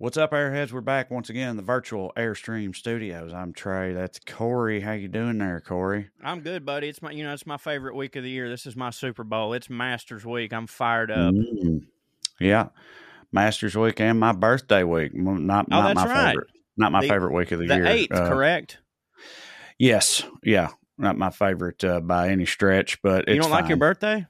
What's up, Airheads? We're back once again in the virtual Airstream studios. I'm Trae. That's Corey. How you doing there, Corey? I'm good, buddy. It's my you know it's my favorite week of the year. This is my Super Bowl. It's Masters week. I'm fired up. Mm. Yeah, Masters week and my birthday week. Not, oh, not that's my right. favorite. Not my The- favorite week of the, The year. eighth, Uh, correct? Yes. Yeah. Not my favorite uh, by any stretch, but it's You don't like your birthday?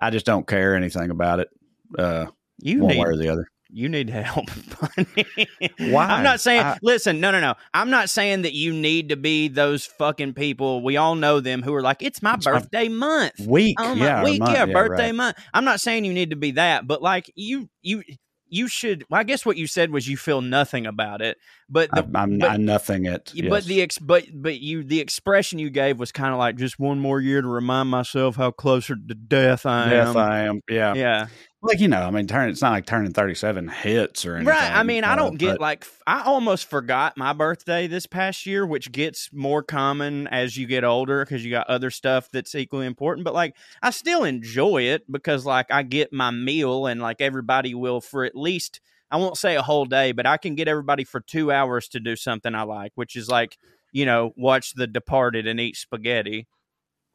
I just don't care anything about it. Uh, You one need way or the other. You need help. Why? I'm not saying. I- listen, no, no, no. I'm not saying that you need to be those fucking people. We all know them who are like, it's my It's my birthday month. Week. Oh my yeah. week, month. yeah, birthday right. month. I'm not saying you need to be that, but like you, you, you should. Well, I guess what you said was you feel nothing about it, but the, I'm, I'm, but- nothing it. Yeah, But the ex- but but you the expression you gave was kind of like just one more year to remind myself how closer to death I Death am. Death I am. Yeah. yeah, Like, you know, I mean, turn, it's not like turning 37 hits or anything. right. I mean, I don't get but- like I almost forgot my birthday this past year, which gets more common as you get older because you got other stuff that's equally important. But like, I still enjoy it because like I get my meal and like everybody will for at least. I won't say a whole day, but I can get everybody for two hours to do something I like, which is like, you know, watch The Departed and eat spaghetti.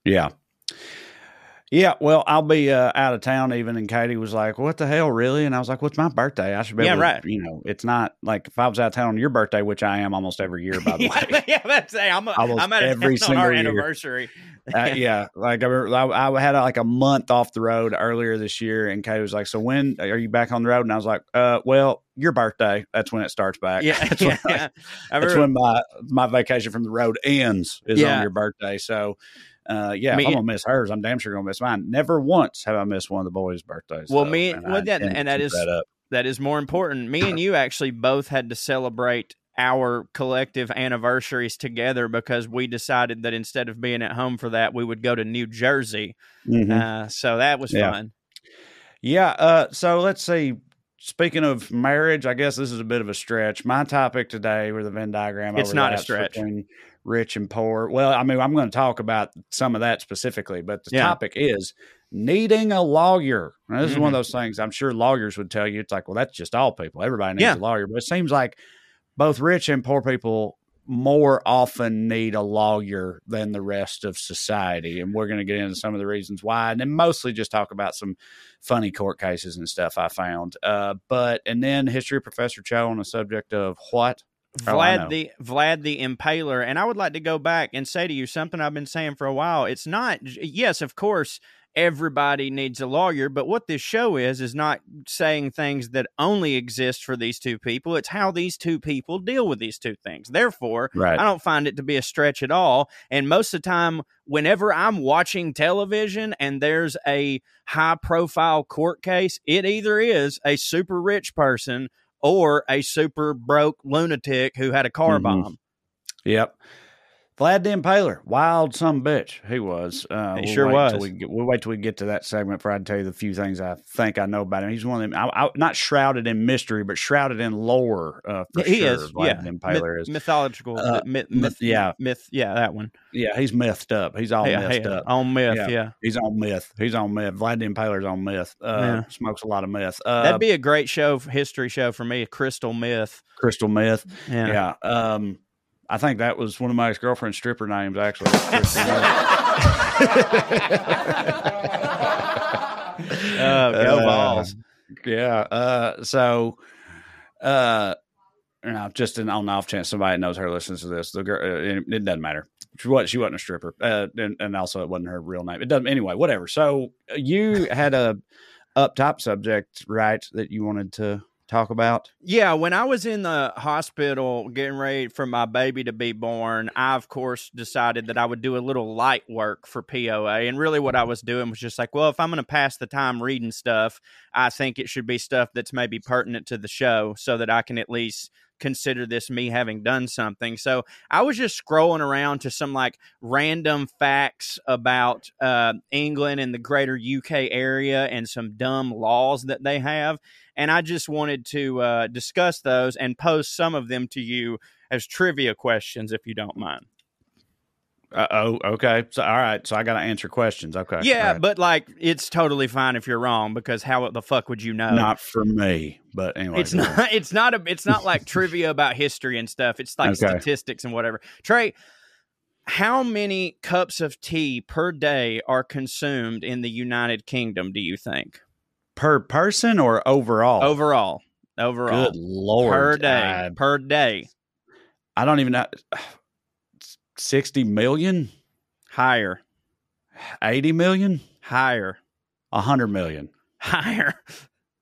Yeah. Yeah, well, I'll be uh, out of town even, and Katie was like, "What the hell, really?" And I was like, "What's my birthday? I should be Yeah, able to, right. you know, it's not like if I was out of town on your birthday, which I am almost every year, by the way. yeah, that's hey, I'm, a, Almost I'm at a, every on our single year. anniversary. uh, yeah, like I, remember- I, I had like a month off the road earlier this year, and Katie was like, "So when are you back on the road?" And I was like, "Uh, well, your birthday. That's when it starts back. Yeah, that's yeah. when, yeah. I that's when my my vacation from the road ends is Yeah. on your birthday. So." Uh, yeah, Me- if I'm gonna miss hers, I'm damn sure gonna miss mine. Never once have I missed one of the boys' birthdays. Well, though, me- and well, I that- and that is- that that is more important. Me and you actually both had to celebrate our collective anniversaries together because we decided that instead of being at home for that, we would go to New Jersey. Mhm. Uh, so that was Yeah. fun. Yeah. Uh, so let's see. Speaking of marriage, I guess this is a bit of a stretch. My topic today, with the Venn diagram, It's not a stretch. between rich and poor. Well, I mean, I'm going to talk about some of that specifically, but the Yeah. topic is needing a lawyer. Now, this is Mm-hmm. one of those things I'm sure lawyers would tell you. It's like, well, that's just all people. Everybody needs Yeah. a lawyer, but it seems like both rich and poor people more often need a lawyer than the rest of society. And we're going to get into some of the reasons why, and then mostly just talk about some funny court cases and stuff I found. Uh, but, and then history professor Cho on the subject of what? Oh, Vlad the Vlad the Impaler, and I would like to go back and say to you something I've been saying for a while. It's not yes, of course, everybody needs a lawyer, but what this show is is not saying things that only exist for these two people. It's how these two people deal with these two things. Therefore, Right. I don't find it to be a stretch at all. And most of the time, whenever I'm watching television and there's a high profile court case, it either is a super rich person or a super broke lunatic who had a car Mhm. bomb. Yep. Vlad the Impaler, wild some bitch he was. Uh, He we'll sure was. we get, we'll wait till we get to that segment for I tell you the few things I think I know about him. He's one of them, I, I, not shrouded in mystery, but shrouded in lore. Uh, for he sure. is, Vlad yeah. the Impaler Myth- is. mythological, Uh, myth, myth- yeah. myth, yeah, that one. Yeah, he's mythed up. He's all yeah, mythed yeah, up. on myth, Yeah. yeah. He's on myth. He's on myth. Vlad the Impaler's on myth. Uh, Yeah. Smokes a lot of myth. Uh, That'd be a great show, history show for me, Crystal Myth. crystal myth. Yeah. Yeah. Um, I think that was one of my ex girlfriend's stripper names, actually. Oh, go Uh, balls. Yeah. Uh, so, uh, you know, just an on off chance somebody knows her listens to this, the girl, uh, it, it doesn't matter. She wasn't, she wasn't a stripper, uh, and, and also it wasn't her real name. It doesn't anyway. Whatever. So uh, you had a up top subject, right? That you wanted to talk about. Yeah, when I was in the hospital getting ready for my baby to be born, I of course decided that I would do a little light work for POA. And really what I was doing was just like, well, if I'm going to pass the time reading stuff, I think it should be stuff that's maybe pertinent to the show so that I can at least consider this me having done something. So I was just scrolling around to some like random facts about uh, England and the greater UK area and some dumb laws that they have. And I just wanted to uh, discuss those and pose some of them to you as trivia questions, if you don't mind. Uh, oh, okay. So, all right. So I got to answer questions. Okay. Yeah, Right. but like it's totally fine if you're wrong because how the fuck would you know? not for me. But anyway, It's not. It's not a. It's not like trivia about history and stuff. It's like Okay. statistics and whatever. Trae, how many cups of tea per day are consumed in the United Kingdom? Do you think per person or overall. overall? Overall, Good lord. per day. I, per day, I don't even know. 60 million, higher, 80 million, higher, 100 million, higher,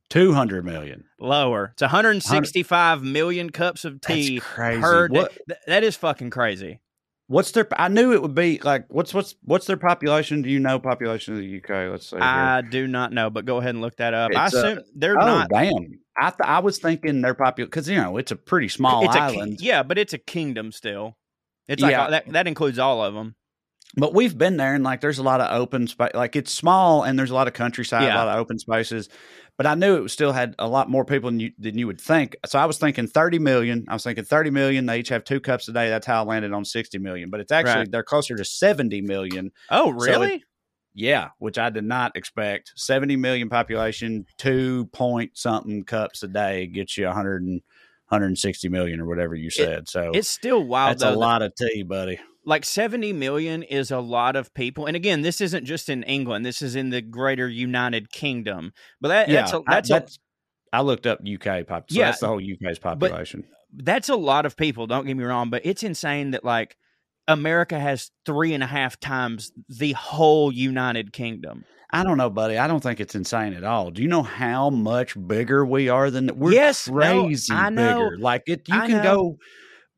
200 million. lower. It's 165 million cups of tea That's crazy. per day. Th- that is fucking crazy. what's their I knew it would be like what's what's what's their population? Do you know population of the UK? Let's see. here. I do not know, but go ahead and look that up. I It's, uh, assume they're oh not. damn. I th- I was thinking their population cuz you know, it's a pretty small it's a island. yeah, but it's a kingdom still. It's like Yeah. all- that. That includes all of them. But we've been there and like there's a lot of open space. Like it's small and there's a lot of countryside, Yeah. a lot of open spaces. But I knew it still had a lot more people than you, than you would think. So I was thinking 30 million. I was thinking 30 million. They each have two cups a day. That's how I landed on 60 million. But it's actually, Right. they're closer to 70 million. Oh, So it- really? Yeah, which I did not expect. 70 million population, two point something cups a day gets you 100 and, 160 million or whatever you said. so it's still wild. that's though, a lot of tea, buddy. like 70 million is a lot of people. And again, this isn't just in England. This is in the greater United Kingdom. But that, yeah, that's a, I- that's a, that's I looked up UK pop. So Yeah. that's the whole UK's population. that's a lot of people. Don't get me wrong, but it's insane that like America has three and a half times the whole United Kingdom. I don't know, buddy. I don't think it's insane at all. Do you know how much bigger we are than we're Yes, no, crazy I know. bigger. Like it, you I can know.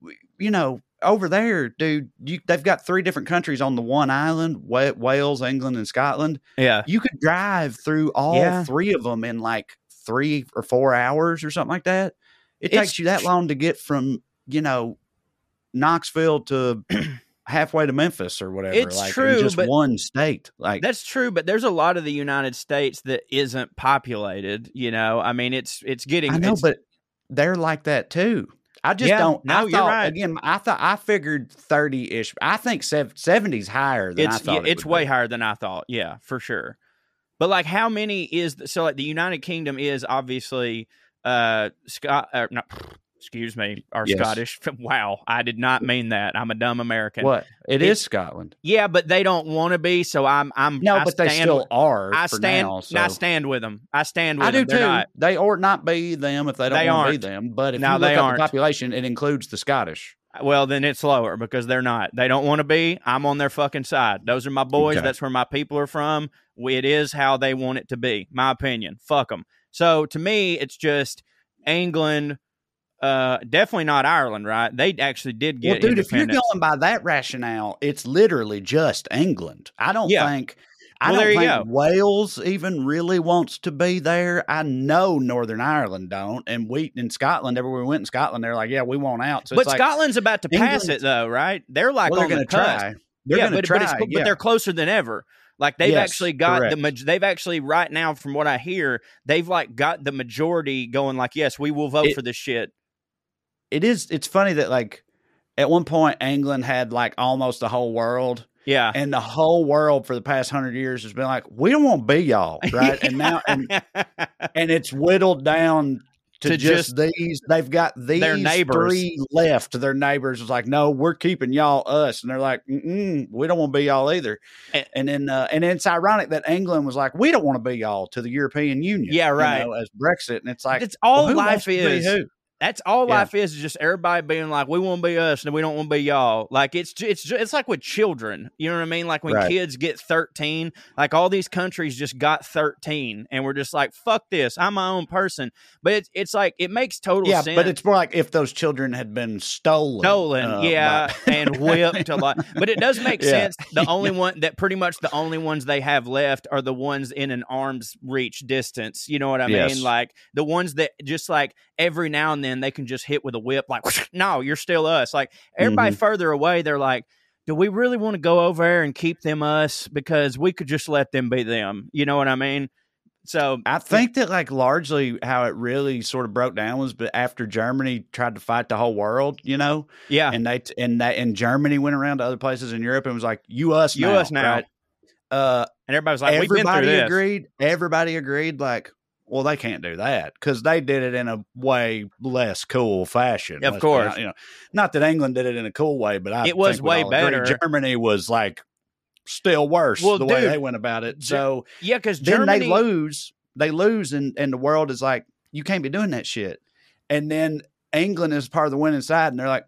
go, you know, over there, dude. You, they've got three different countries on the one island: Wales, England, and Scotland. Yeah. You could drive through all Yeah. three of them in like three or four hours or something like that. It It's takes you that long to get from you know Knoxville to halfway to Memphis or whatever. It's like, true, just but one state. Like That's true, but there's a lot of the United States that isn't populated. You know, I mean, it's it's getting. I know, but they're like that too. I just Yeah, don't. no, I you're right. Again, I thought I figured thirty ish. I think seventies higher than I it's thought. yeah, it it's way be. higher than I thought. Yeah, for sure. But like, how many is so? Like, the United Kingdom is obviously uh Scott. Uh, no, excuse me, or Yes. Scottish. Wow, I did not mean that. I'm a dumb American. What it It- is Scotland. Yeah, but they don't want to be. So I'm. I'm. No, I but they stand still with- are. I stand. Now, I stand with them. I stand with I do them. They're too. not. They ought not be them if they don't They want aren't. be them. But if No, you look they up aren't. the population, it includes the Scottish. Uh, well, then it's lower because they're not. They don't want to be. I'm on their fucking side. Those are my boys. Okay. That's where my people are from. We- It is how they want it to be. My opinion. Fuck them. So to me, it's just England. Uh, definitely not Ireland, right? They actually did get well, dude, if you're going by that rationale, it's literally just England. I don't Yeah. think. I Well, don't think. Wales even really wants to be there. I know Northern Ireland don't, and we in Scotland. Everywhere we went in Scotland, they're like, "Yeah, we want out." So but it's like, Scotland's about to pass England- it, though, right? They're like well, they're going to try. They're yeah, but, try. but, it's, but they're closer than ever. Like they've Yes, actually got the correct. maj- they've actually right now, from what I hear, they've like got the majority going. Like, yes, we will vote It- for this shit. It is. It's funny that like at one point England had like almost the whole world. Yeah, and the whole world for the past hundred years has been like, we don't want to be y'all, right? And now, and and it's whittled down to, To just, these. They've got these neighbors. three left. Their neighbors was like, no, we're keeping y'all us, and they're like, we don't want to be y'all either. And- And, then, uh, and it's ironic that England was like, we don't want to be y'all to the European Union. Yeah, you right. know, as Brexit, and it's like, it's all well, life is. That's all Yeah. life is, is just everybody being like, we want to be us and we don't want to be y'all. Like it's it's it's like with children, you know what I mean? Like when Right. kids get thirteen, like all these countries just got thirteen, and we're just like, fuck this, I'm my own person. But it's it's like it makes total Yeah, sense. but it's more like if those children had been stolen, stolen, uh, yeah, by- and whipped a lot. But it does make Yeah. sense. The only one that pretty much the only ones they have left are the ones in an arm's reach distance. You know what I Yes. mean? Like the ones that just like every now and then they can just hit with a whip, like no, you're still us. Like everybody Mm-hmm. further away, they're like. Do we really want to go over there and keep them us because we could just let them be them? You know what I mean? So I think that like largely how it really sort of broke down was, but after Germany tried to fight the whole world, you know, yeah, and they and that and Germany went around to other places in Europe and was like, "You us You now, us now. right? Uh, and like, we've been through everybody this. agreed. Everybody agreed. Like, well, they can't do that because they did it in a way less cool fashion. Of course. honest. you know, not that England did it in a cool way, but I It was way all agree better. Germany was like still worse Well, the way they went about it. So Yeah, because then Germany they lose. They lose, and and the world is like, you can't be doing that shit. And then England is part of the winning side, and they're like,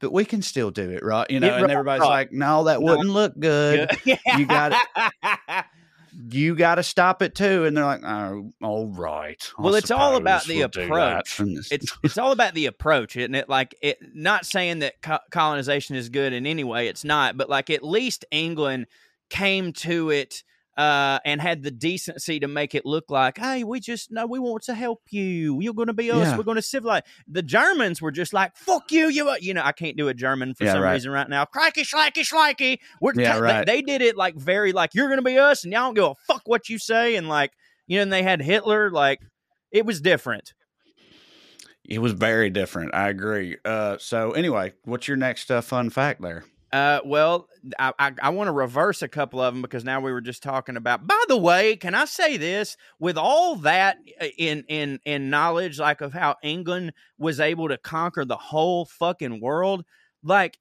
but we can still do it, right? You know, Yeah, and everybody's right. like, no, that wouldn't look good. Yeah. You got You got to stop it too. And they're like, oh, all right. I Well, it's all about the we'll approach. It's- it's all about the approach, isn't it? Like it not saying that co- colonization is good in any way, it's not, but like at least England came to it uh, and had the decency to make it look like, hey, we just no, we want to help you. You're going to be us. Yeah. We're going to civilize. The Germans were just like, fuck you, you. You know, I can't do a German for Yeah, some right. reason right now. Crikey, schlikey, schlikey. We're Yeah, they- right. They, did it like very like you're going to be us, and y'all don't give a fuck what you say, and like you know, and they had Hitler. Like it was different. it was very different. I agree. Uh, so anyway, what's your next uh, fun fact there? Uh, well, I, I, I want to reverse a couple of them because now we were just talking about. By the way, can I say this? With all that in in in knowledge, like of how England was able to conquer the whole fucking world, like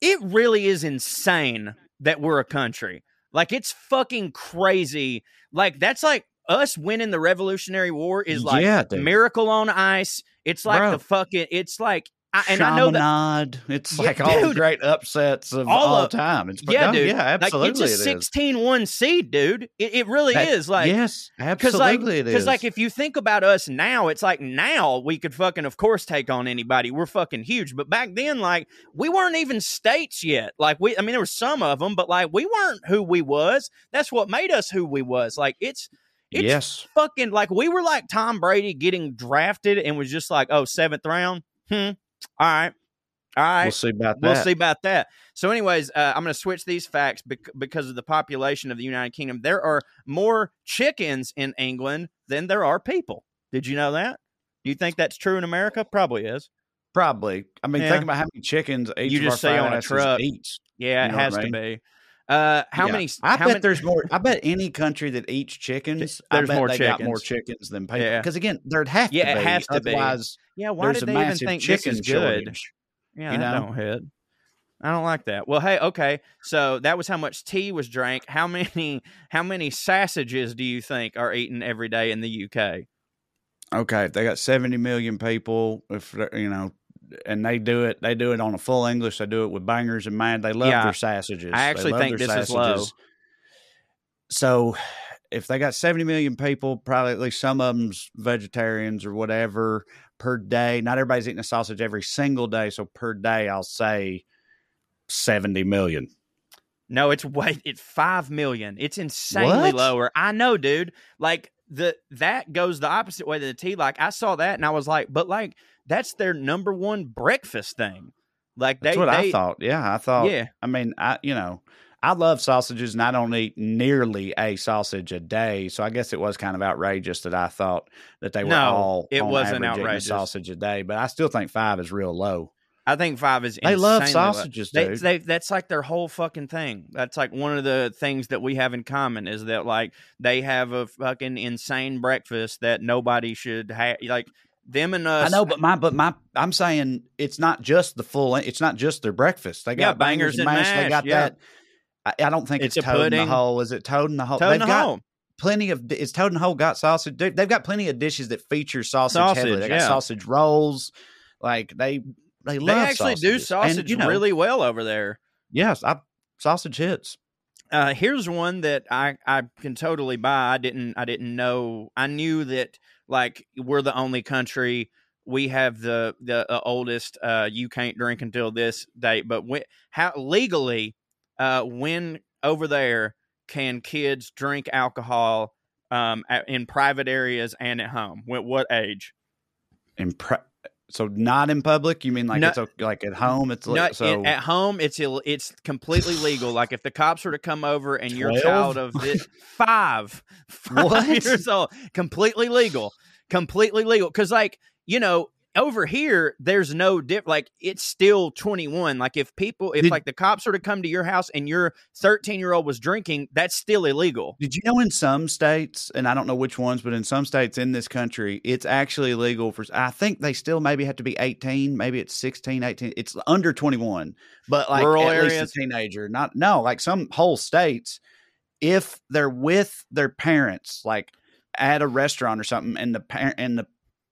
it really is insane that we're a country. Like it's fucking crazy. Like that's like us winning the Revolutionary War is like Yeah, miracle on ice. It's like Bro. the fucking. It's like. I, and I know that. It's Yeah, like all the dude. great upsets of All all, of- time. It's Yeah, no, dude. Yeah, absolutely. Like it's a it is. 16-1 seed, dude. It, it really That- is. Like yes, like absolutely it because like if you think about us now, it's like now we could fucking of course take on anybody. We're fucking huge. But back then, like we weren't even states yet. Like we, I mean, there were some of them, but like we weren't who we was. That's what made us who we was. Like it's it's yes, fucking like we were like Tom Brady getting drafted and was just like, oh, seventh round. Hmm. All right. All right. we'll see about that. We'll see about that. So, anyways, uh, I'm going to switch these facts bec- because of the population of the United Kingdom. There are more chickens in England than there are people. Did you know that? Do you think that's true in America? Probably is. Probably. I mean, Yeah. think about how many chickens each You of just our say on a truck. eats. Yeah, it has I to be. Uh, how Yeah. many? I how bet many, there's more. I bet any country that eats chickens, I There's bet more they got more chickens. chickens than people. Yeah. Because again, there'd have Yeah, to it has to be. Yeah, why did they even think this is good? shortage. Yeah, you know? don't hit. I don't like that. Well, hey, okay. So that was how much tea was drank. How many how many sausages do you think are eaten every day in the UK? Okay, if they got 70 million people, if you know, and they do it, they do it on a full English. They do it with bangers in mind. They love Yeah. their sausages. I actually think this is low. So, if they got 70 million people, probably at least some of them's vegetarians or whatever per day. Not everybody's eating a sausage every single day. So, per day, I'll say 70 million. No, it's way it's five million. It's insanely What? lower. I know, dude. Like the that goes the opposite way than the tea. Like I saw that and I was like, but like that's their number one breakfast thing. Like they, That's what they I thought. Yeah, I thought. yeah. I mean, I you know, I love sausages, and I don't eat nearly a sausage a day. So I guess it was kind of outrageous that I thought that they were No, all. it wasn't outrageous. sausage a day, but I still think five is real low. I think five is. They love sausages, They, dude. they, that's like their whole fucking thing. That's like one of the things that we have in common is that like they have a fucking insane breakfast that nobody should have. Like them and us. I know, but my but my I'm saying it's not just the full. It's not just their breakfast. They got Yeah, bangers, bangers and and mash. They got yeah. that. I, I don't think It's it's, toad in the pudding. hole. Is it toad in the hole? Toad in They've the got hole. plenty of. Is toad in the hole got sausage? They- They've got plenty of dishes that feature sausage, heavily. Sausage, They got yeah. sausage rolls. Like they they They actually do sausage And, you know, really well over there. Yes, I, sausage hits. Uh, here's one that I, I can totally buy. I didn't I didn't know. I knew that like we're the only country we have the the uh, oldest. Uh, you can't drink until this date. But when, how legally, uh, when over there can kids drink alcohol um, at, in private areas and at home? What what age? In pre- so not in public. You mean like No- it's okay, like at home? It's No, like, so in- at home it's Ill, it's completely legal. Like if the cops were to come over and you're a 12? child of this, five, five What? years old, completely legal, completely legal. Because like you know over here there's no dip. Like it's still 21. Like if people if Did- like the cops were to come to your house and your 13 year old was drinking, that's still illegal. Did you know in some states, and I don't know which ones, but in some states in this country, it's actually legal for, I think they still maybe have to be 18, maybe it's 16, 18. It's under 21, but like Rural at least a teenager. Not, no, like some whole states, if they're with their parents, like at a restaurant or something, and the parent, and the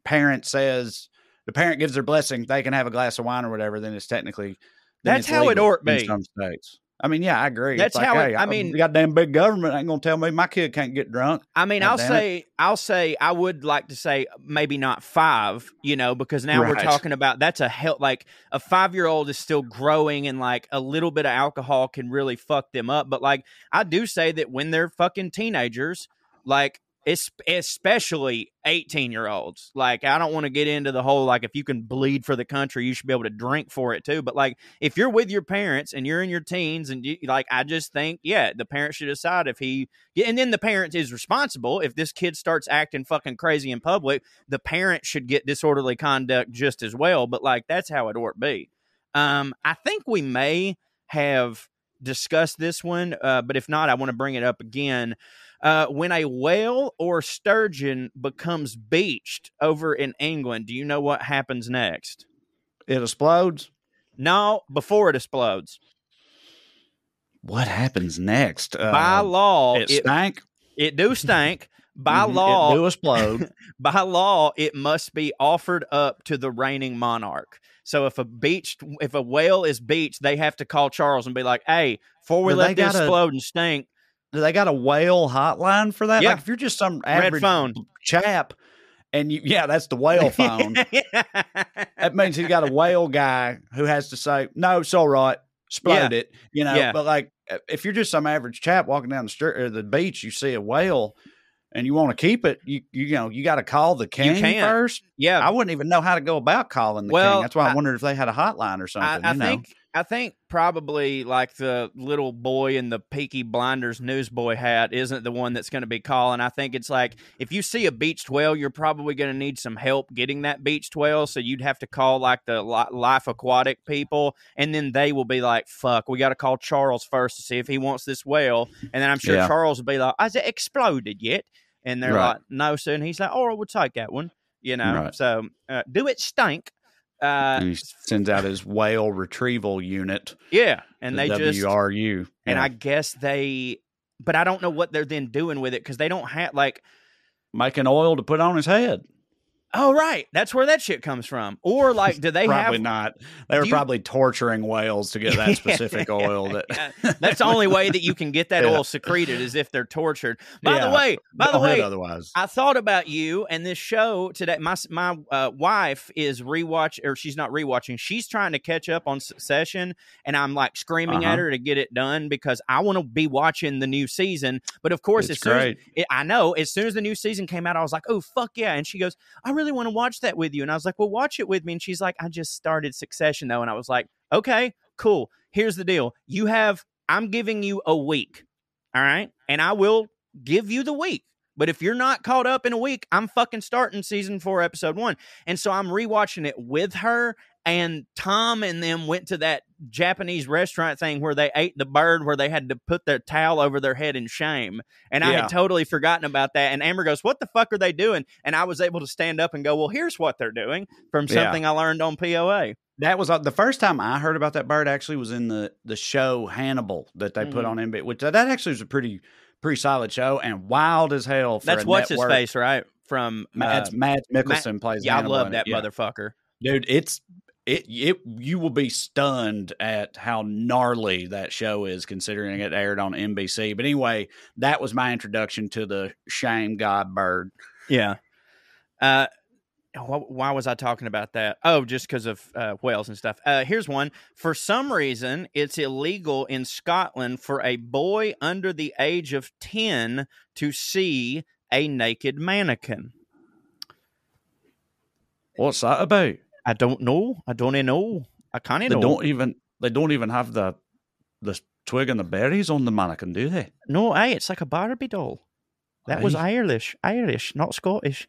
parent says, the parent gives their blessing, they can have a glass of wine or whatever, then it's technically, then That's it's how it ought in be. some states. I mean, yeah, I agree. That's like, how it- hey, I mean- the goddamn big government ain't gonna tell me my kid can't get drunk. I mean, God I'll damn it. say, I'll say, I would like to say maybe not five, you know, because now we're talking about that's a hell, like a five year old is still growing and like a little bit of alcohol can really fuck them up. But like, I do say that when they're fucking teenagers, like, it's especially 18 year olds. Like, I don't want to get into the whole, like, if you can bleed for the country, you should be able to drink for it too. But like, if you're with your parents and you're in your teens and you, like, I just think, yeah, the parents should decide if he, and then the parent is responsible. If this kid starts acting fucking crazy in public, the parent should get disorderly conduct just as well. But like, that's how it ought to be. Um, I think we may have discussed this one, uh, but if not, I want to bring it up again. Uh, when a whale or sturgeon becomes beached over in England, do you know what happens next? It explodes. No, before it explodes. What happens next? Uh, By law, it it, stank. it do stink. By Mhm, law, it do explode. by law, it must be offered up to the reigning monarch. So if a beached, if a whale is beached, they have to call Charles and be like, "Hey, before we Do let this gotta- explode and stink, Do they got a whale hotline for that? Yeah. Like if you're just some red average phone." chap, and you, yeah, that's the whale phone. that means he's got a whale guy who has to say, "No, it's all right, explode it." You know, Yeah. but like uh, if you're just some average chap walking down the street or the beach, you see a whale. And you want to keep it, you you know you got to call the king first. yeah, I wouldn't even know how to go about calling the Well, king. That's why I, I- wondered if they had a hotline or I, something. I you know? think I think probably like the little boy in the Peaky Blinders newsboy hat isn't the one that's going to be calling. I think it's like if you see a beached whale, you're probably going to need some help getting that beached whale. So you'd have to call like the life aquatic people, and then they will be like, "Fuck, we got to call Charles first to see if he wants this whale." And then I'm sure Yeah. Charles will be like, "Has it exploded yet?" And they're Right. like, "No, sir." And he's like, "Oh, we'll take that one." You know, Right. so uh, do it stink. Uh, he sends out his whale retrieval unit. yeah, and the they just WRU. and Yeah. I guess they, but I don't know what they're then doing with it because they don't have like, making oil to put on his head. Oh right, that's where that shit comes from. Or like, do they probably have? not. They were you- probably torturing whales to get that specific oil. That That's the only way that you can get that Yeah. oil secreted is if they're tortured. By the way, by the Don't way, otherwise. I thought about you and this show today. My my uh, wife is rewatch, or she's not rewatching. She's trying to catch up on Succession, and I'm like screaming Uh-huh. at her to get it done because I want to be watching the new season. But of course, It's as soon as great. it, I know, as soon as the new season came out, I was like, "Oh fuck yeah!" And she goes, "I really want to watch that with you." And I was like, "Well, watch it with me." And she's like, "I just started Succession though," and I was like, "Okay, cool. Here's the deal. You have. I'm giving you a week, all right, and I will give you the week." But if you're not caught up in a week, I'm fucking starting season four, episode one. And so I'm rewatching it with her. And Tom and them went to that Japanese restaurant thing where they ate the bird, where they had to put their towel over their head in shame. And I had totally forgotten about that. And Amber goes, What the fuck are they doing? And I was able to stand up and go, Well, here's what they're doing from Yeah. something I learned on POA. That was uh, the first time I heard about that bird. Actually, was in the the show Hannibal that they put Mhm. on NBC, which that actually was a pretty pretty solid show and wild as hell. For That's what's his face, right? From uh, Mads, Mads Mikkelsen plays. yeah, I love that. Yeah. motherfucker. dude. It's it it you will be stunned at how gnarly that show is, considering it aired on NBC. But anyway, that was my introduction to the shame god bird. Yeah. Uh, wh- why was I talking about that? Oh, just because of uh, whales and stuff. Uh, here's one. For some reason, it's illegal in Scotland for a boy under the age of 10 to see a naked mannequin. What's that about? I don't know. I don't know. I of They know. don't even they don't even have the the twig and the berries on the mannequin, do they? No, hey, it's like a Barbie doll. That was Irish. Irish, not Scottish.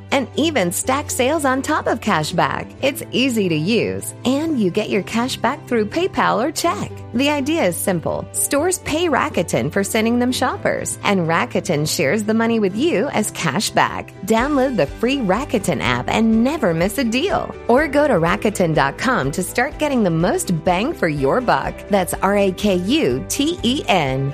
and even stack sales on top of cashback. It's easy to use, and you get your cash back through PayPal or check. The idea is simple. Stores pay Rakuten for sending them shoppers, and Rakuten shares the money with you as cash back. Download the free Rakuten app and never miss a deal. Or go to Rakuten.com to start getting the most bang for your buck. That's R A K U T E N.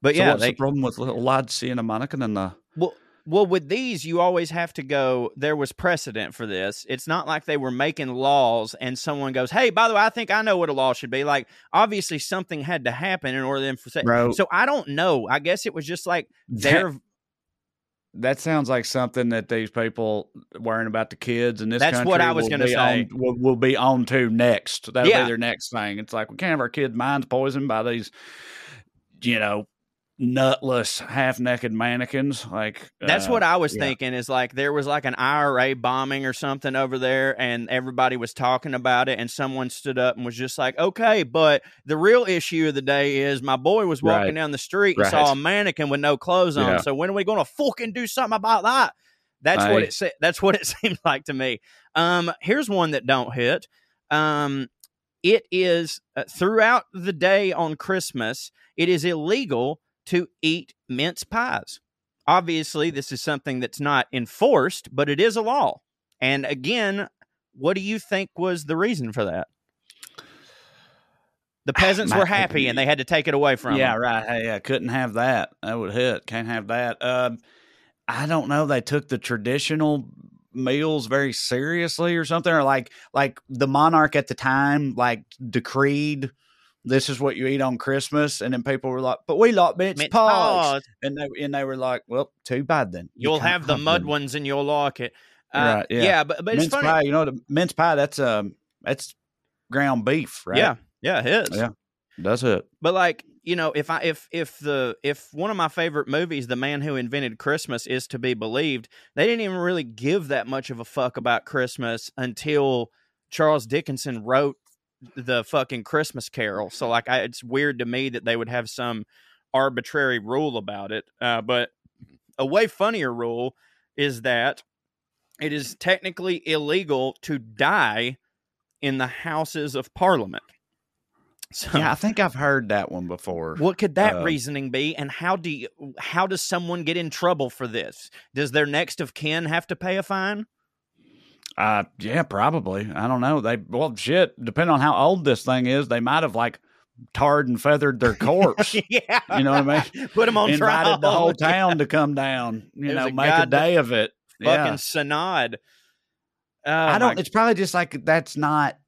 But So yeah, what's they, the problem with little lads seeing a mannequin in the? Well, well, with these, you always have to go. There was precedent for this. It's not like they were making laws and someone goes, "Hey, by the way, I think I know what a law should be." Like, obviously, something had to happen in order for say. Bro. So I don't know. I guess it was just like their. That sounds like something that these people worrying about the kids in this That's country what I was gonna say. On, will, will be on to next. That'll Yeah. be their next thing. It's like we can't have our kids' minds poisoned by these, you know, nutless, half-naked mannequins. Like That's uh, what I was yeah. thinking. Is like there was like an IRA bombing or something over there, and everybody was talking about it, and someone stood up and was just like, "Okay, but the real issue of the day is my boy was walking Right. down the street and saw a mannequin with no clothes on. Yeah. So when are we going to fucking do something about that?" That's what it sa- That's what it seemed like to me. Um, here's one that don't hit. Um, it is uh, throughout the day on Christmas. It is illegal to eat mince pies. Obviously, this is something that's not enforced, but it is a law. And again, what do you think was the reason for that? The peasants were happy and they had to take it away from them. Yeah, them. right. Hey, yeah, couldn't have that. That would hit. Can't have that. Um, I don't know. They took the traditional meals very seriously or something, or like like the monarch at the time like decreed this is what you eat on Christmas, and then people were like, "But we like mince, Mince pies," pies. and they and they were like, "Well, too bad then. You You'll can't have the mud them." ones and you'll like it. Uh, Right, yeah. but, but it's mince funny. pie. You know, the mince pie. That's um, that's ground beef, right? Yeah, yeah, it is. Yeah. that's it. But like, you know, if I if if the if one of my favorite movies, The Man Who Invented Christmas, is to be believed, they didn't even really give that much of a fuck about Christmas until Charles Dickinson wrote the fucking Christmas Carol. So like, I, it's weird to me that they would have some arbitrary rule about it. Uh, but a way funnier rule is that it is technically illegal to die in the Houses of Parliament. So, Yeah, I think I've heard that one before. what could that Uh, reasoning be? And how do you, how does someone get in trouble for this? Does their next of kin have to pay a fine? Uh, yeah, probably. I don't know. They well, shit. Depending on how old this thing is, they might have like tarred and feathered their corpse. yeah, You know what I mean? Put them on Invited trial. the whole town to come down. You know, a make a day of it. Fucking Yeah. synod. Oh, I don't. my- It's probably just like that's not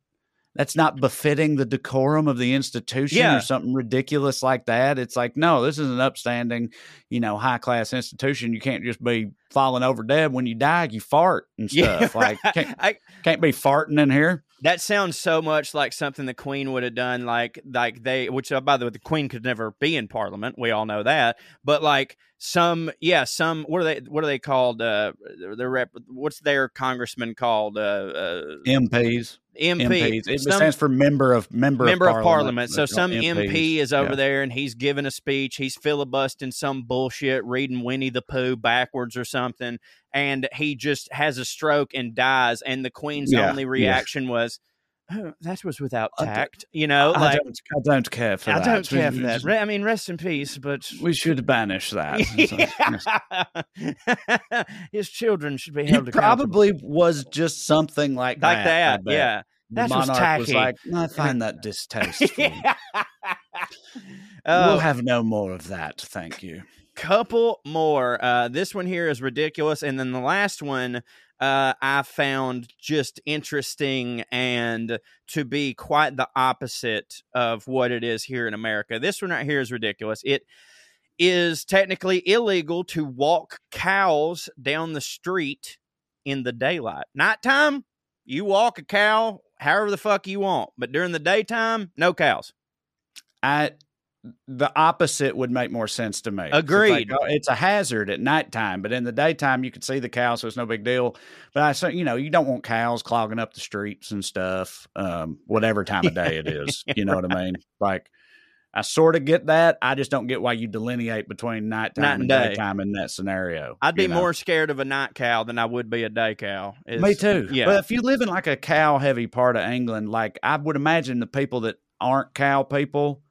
that's not befitting the decorum of the institution Yeah. or something ridiculous like that. It's like no, this is an upstanding, you know, high class institution. You can't just be falling over dead when you die. You fart and Yeah, stuff. Like can't, I, can't be farting in here. that sounds so much like something the Queen would have done. Like, like they, which uh, by the way, the Queen could never be in Parliament. We all know that. But like some, yeah, some. What are they? What are they called? Uh, the rep. What's their congressman called? Uh, uh MPs, MP. MPs. It Some- stands for member of member member of of parliament. parliament. So some MP is over Yeah. there and he's giving a speech. He's filibustering some bullshit, reading Winnie the Pooh backwards or something, and he just has a stroke and dies. And the Queen's Yeah, only yeah. reaction was, oh, "That was without tact," you know. I, like don't, I don't care for I that. I don't We- care for that. I mean, rest in peace. But We should banish that. Yeah. his children should be He held accountable. probably was just something like like that. that. Yeah, That was monarch was tacky. like, I find that distasteful. yeah. we'll Oh, have no more of that, thank you. Couple more. Uh, this one here is ridiculous, and then the last one uh, I found just interesting and to be quite the opposite of what it is here in America. This one right here is ridiculous. It is technically illegal to walk cows down the street in the daylight. Nighttime, you walk a cow however the fuck you want, but during the daytime, no cows. I the opposite would make more sense to me. It's like, Agreed. oh, It's, a hazard at nighttime, but in the daytime you can see the cows, so it's no big deal. But I say, you know, you don't want cows clogging up the streets and stuff, um, whatever time of day it is. You know what I mean? Like, I sort of get that. I just don't get why you delineate between nighttime Night and and day. daytime in that scenario. I'd be know? more scared of a night cow than I would be a day cow. is- Me too. Yeah. But if you live in like a cow heavy part of England, like I would imagine the people that aren't cow people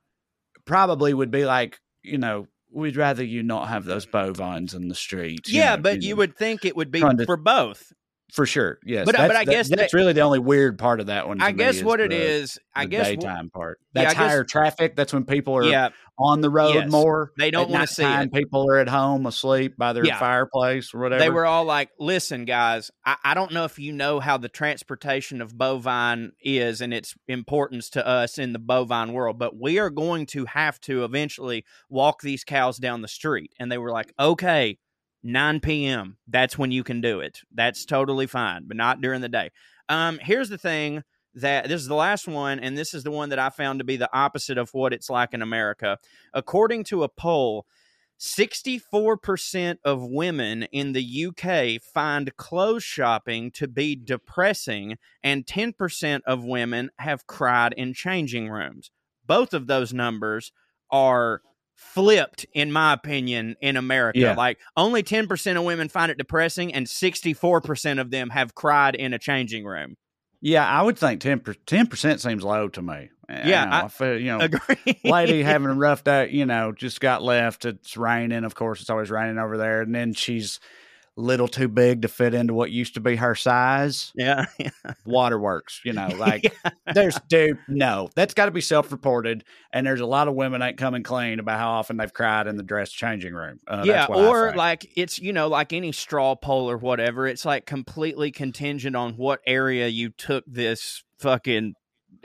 probably would be like, you know, we'd rather you not have those bovines in the street. yeah, know, but you know, would think it would be to- for both. For sure. Yes. But, uh, but I that- guess that's that- really the only weird part of that one. I guess what it is, I guess daytime part. Yeah, I That's guess- higher traffic. That's when people are yeah, on the road Yes. more. They don't wanna see it. People are at home asleep by their Yeah. fireplace or whatever. they were all like, "Listen, guys, I, I don't know if you know how the transportation of bovine is and its importance to us in the bovine world, but we are going to have to eventually walk these cows down the street." And they were like, "Okay." 9 p.m. That's when you can do it. That's totally fine, but not during the day. Um, here's the thing that this is the last one, and this is the one that I found to be the opposite of what it's like in America. According to a poll, 64% of women in the UK find clothes shopping to be depressing, and 10% of women have cried in changing rooms. Both of those numbers are flipped, in my opinion, in America. Yeah. Like, only 10% of women find it depressing, and 64% of them have cried in a changing room. Yeah, I would think 10 percent seems low to me. Eh, yeah, you know, I- I feel you know, Agree. lady having a rough day, you know, just got left. It's raining, of course. It's always raining over there, and then she's little too big to fit into what used to be her size. yeah. Waterworks, you know, like there's dude, no, that's got to be self-reported. And there's a lot of women ain't coming clean about how often they've cried in the dress changing room. Uh, yeah, or like it's you know like any straw poll or whatever. It's like completely contingent on what area you took this fucking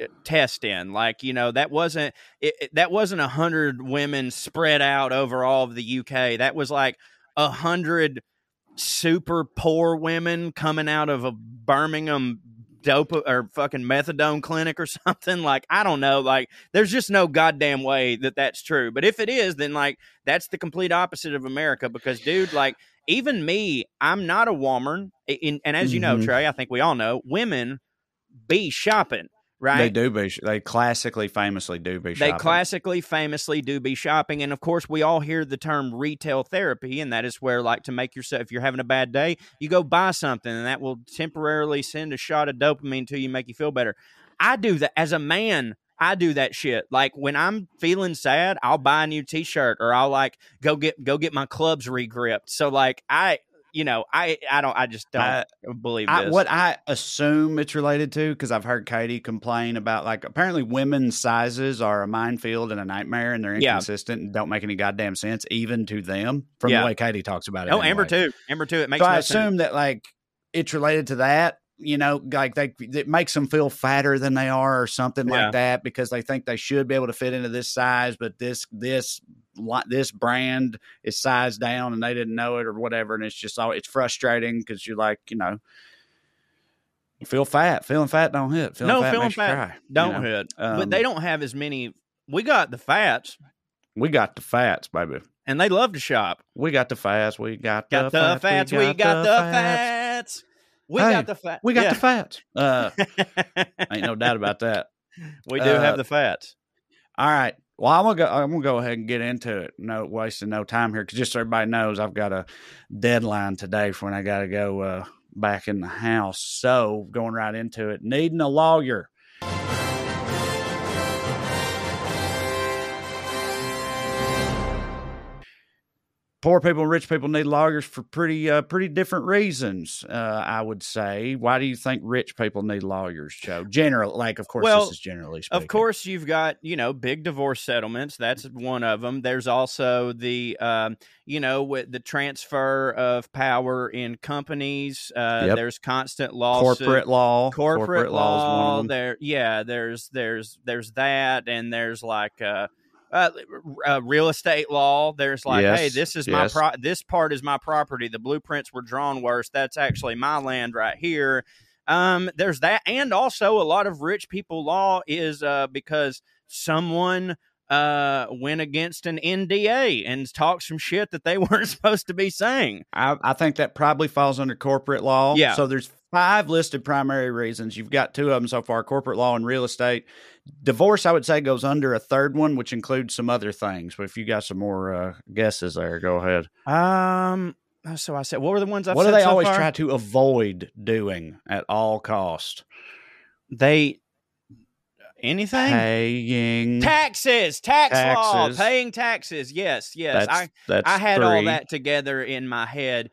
uh, test in. Like you know that wasn't it, it- that wasn't a hundred women spread out over all of the UK. That was like a hundred super poor women coming out of a Birmingham dope or fucking methadone clinic or something? Like i don't know. Like there's just no goddamn way that that's true. But if it is then like that's the complete opposite of america because dude like even me i'm not a woman in, and as you know Mhm. Trae i think we all know women be shopping right they do be, they classically, famously do be. they classically, famously do be shopping, and of course, we all hear the term retail therapy, and that is where, like, to make yourself, if you're having a bad day, you go buy something, and that will temporarily send a shot of dopamine to you, make you feel better. I do that as a man. I do that shit. Like when I'm feeling sad, I'll buy a new T-shirt or I'll like go get go get my clubs regripped. So like I, you know, I I don't I just don't I- believe I, what I assume it's related to, because I've heard Katie complain about like apparently women's sizes are a minefield and a nightmare, and they're Yeah. inconsistent and don't make any goddamn sense, even to them. From Yeah. the way Katie talks about it. oh, Amber too. Amber too. It makes So no I sense. assume that like it's related to that. You know, like they it makes them feel fatter than they are, or something Yeah. like that, because they think they should be able to fit into this size, but this this this brand is sized down and they didn't know it or whatever, and it's just all it's frustrating because you're like, you know, you feel fat, feeling fat don't hit, feeling no, fat feeling you fat cry, don't know? hit. but Um, they don't have as many. We got the fats, We got the fats, baby. and they love to shop. We got the fats. We got, Got the, fats. We got, the fats. We Hey, got the fat. We got yeah. the fat. Uh, ain't no doubt about that. we do have Uh, the fats. All right. Well, I'm gonna go. I'm gonna go ahead and get into it. No wasting no time here, because just so everybody knows, I've got a deadline today for when I got to go uh, back in the house. So going right into it, needing a lawyer. Poor people and rich people need lawyers for pretty uh, pretty different reasons. Uh, I would say. Why do you think rich people need lawyers, Joe? General, like of course, Well, this is generally speaking. Of course, you've got you know big divorce settlements. That's one of them. There's also the um, you know with the transfer of power in companies. Uh, Yep. There's constant lawsuit. corporate law. corporate, law is one law. of them. There, yeah. There's there's there's that, and there's like uh, uh, uh, real estate law. There's like, Yes, hey, this is my yes. pro- this part is my property. The blueprints were drawn worse. That's actually my land right here. Um, there's that, and also a lot of rich people law is uh because someone uh went against an NDA and talked some shit that they weren't supposed to be saying. I, I think that probably falls under corporate law. Yeah. So there's five listed primary reasons. You've got two of them so far: corporate law and real estate. Divorce, I would say, goes under a third one, which includes some other things. But if you got some more uh, guesses there, go ahead. Um. So I said, what were the ones I've what do they so always far? try to avoid doing at all cost? They anything Paying taxes, tax law, paying taxes. Yes, yes. That's, I that's I had all that together in my head.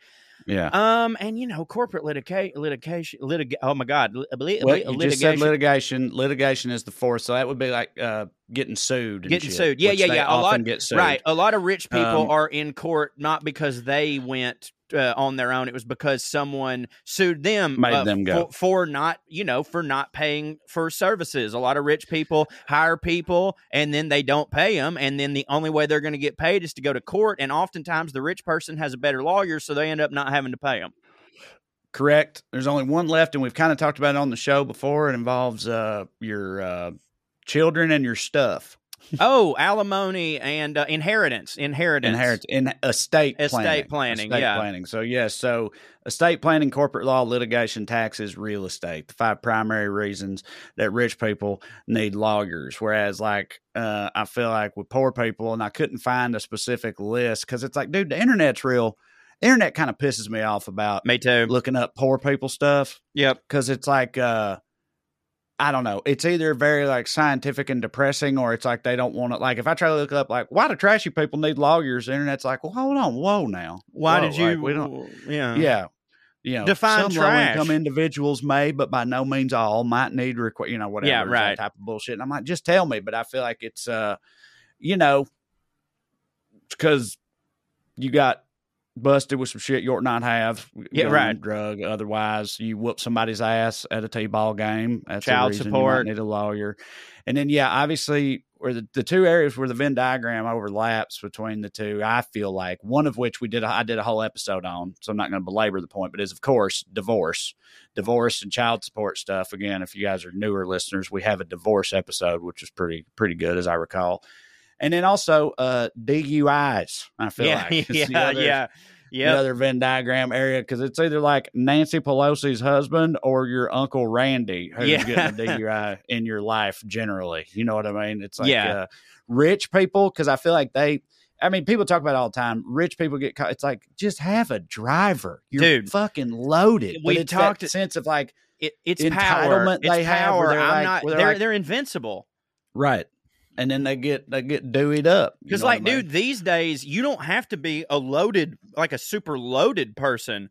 Yeah. Um, and you know, corporate litigation, litigation, Oh my God, lit- Well, lit- you just said litigation. litigation. Litigation is the fourth, so that would be like uh, getting sued. and Getting shit, sued. Yeah, yeah, yeah. A lot- get sued. Right. A lot of rich people Um, are in court not because they went uh, on their own. It was because someone sued them, Made uh, them go. for, for not, you know, for not paying for services. A lot of rich people hire people and then they don't pay them, and then the only way they're going to get paid is to go to court. And oftentimes, the rich person has a better lawyer, so they end up not having to pay them. Correct. There's only one left, and we've kind of talked about it on the show before. It involves uh, your uh, children and your stuff. Oh, alimony and uh, inheritance, inheritance, Inherit in estate Estate planning. planning, Estate yeah. planning. So yes, so estate planning, corporate law, litigation, taxes, real estate. The five primary reasons that rich people need lawyers. Whereas, like, uh, I feel like with poor people, and I couldn't find a specific list because it's like, dude, the internet's real. Internet kind of pisses me off about Me too. looking up poor people stuff. Yep. because it's like uh I don't know. It's either very like scientific and depressing, or it's like they don't want to. Like if I try to look up like why do trashy people need lawyers, the internet's like, well, hold on, whoa now. Why Whoa, did you? like, we don't. Yeah. Yeah, you know, Define some low income individuals may, but by no means all might need requ- you know whatever Yeah, that right. type of bullshit. And I'm like, just tell me. But I feel like it's uh, you know, because you got busted with some shit you ought not have. Yeah, gun, right. Drug. Otherwise, you whoop somebody's ass at a t-ball game. That's Child support. might need a lawyer. And then, yeah, obviously, where the, the two areas where the Venn diagram overlaps between the two, I feel like one of which we did, I did a whole episode on, so I'm not going to belabor the point, but is of course divorce, divorce and child support stuff. Again, if you guys are newer listeners, we have a divorce episode, which is pretty pretty good as I recall. And then also uh, DUIs. I feel Yeah. like It's the yeah. other- Yeah. the Yeah. other Venn diagram area because it's either like Nancy Pelosi's husband or your Uncle Randy who's Yeah. getting a DUI in your life generally. You know what I mean? It's like Yeah. uh, rich people because I feel like they. I mean, people talk about it all the time. Rich people get caught. It's like just have a driver. You're Dude. fucking loaded. We but it's talked- that sense of like It, it's entitlement power. they It's have power. where they're I'm like- not. They're they're they're, invincible. Right. And then they get they get dewied up. Because, like, I mean? dude, these days you don't have to be a loaded, like a super loaded person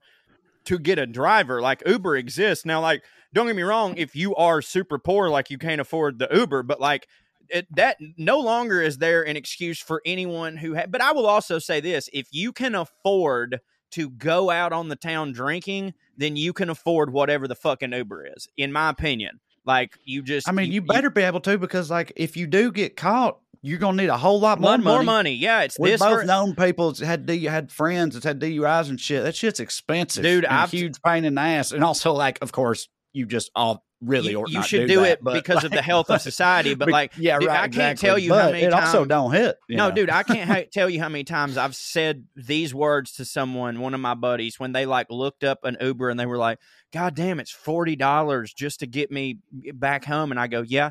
to get a driver. Like Uber exists now. Like, don't get me wrong, if you are super poor, like you can't afford the Uber, but like. It, that no longer is there an excuse for anyone who ha- but I will also say this if you can afford to go out on the town drinking then you can afford whatever the fucking Uber is in my opinion like you just I mean, you, better be able to because, like, if you do get caught, you're gonna need a whole lot more money. more money yeah it's We this both or- known people that had D, had friends that had DUIs and shit. That shit's expensive, Dude, I've- huge pain in the ass, and also like, of course, you just all really you, you should do, do, that, it but, because of the health of society. But but- like, yeah, dude, right. I can't exactly. tell you how many it times. also don't hit. no, know? dude, I can't ha- tell you how many times I've said these words to someone, one of my buddies, when they like looked up an Uber and they were like, "God damn, it's forty dollars just to get me back home," and I go, "Yeah."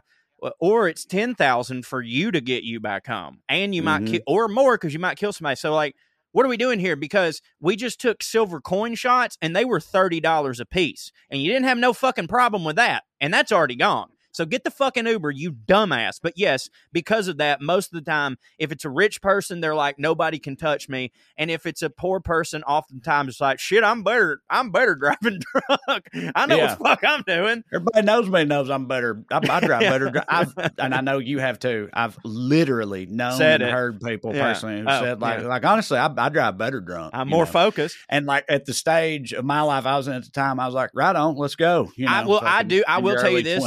Or it's ten thousand for you to get you back home, and you might Mhm. kill, or more because you might kill somebody. So, like, what are we doing here? Because we just took silver coin shots, and they were thirty dollars a piece, and you didn't have no fucking problem with that, and that's already gone. So get the fucking Uber, you dumbass. But yes, because of that, most of the time, if it's a rich person, they're like, nobody can touch me. And if it's a poor person, oftentimes it's like, shit, I'm better. I'm better driving drunk. I know Yeah. what the fuck I'm doing. Everybody knows me knows I'm better. I, I drive better. I've, and I know you have too. I've literally known Said and it. heard people Yeah. personally who Oh, said like, yeah. like honestly, I, I drive better drunk. I'm more know? focused. And like at the stage of my life I was in at the time, I was like, right on, let's go. You know, I- well, I fucking do- I will tell you this,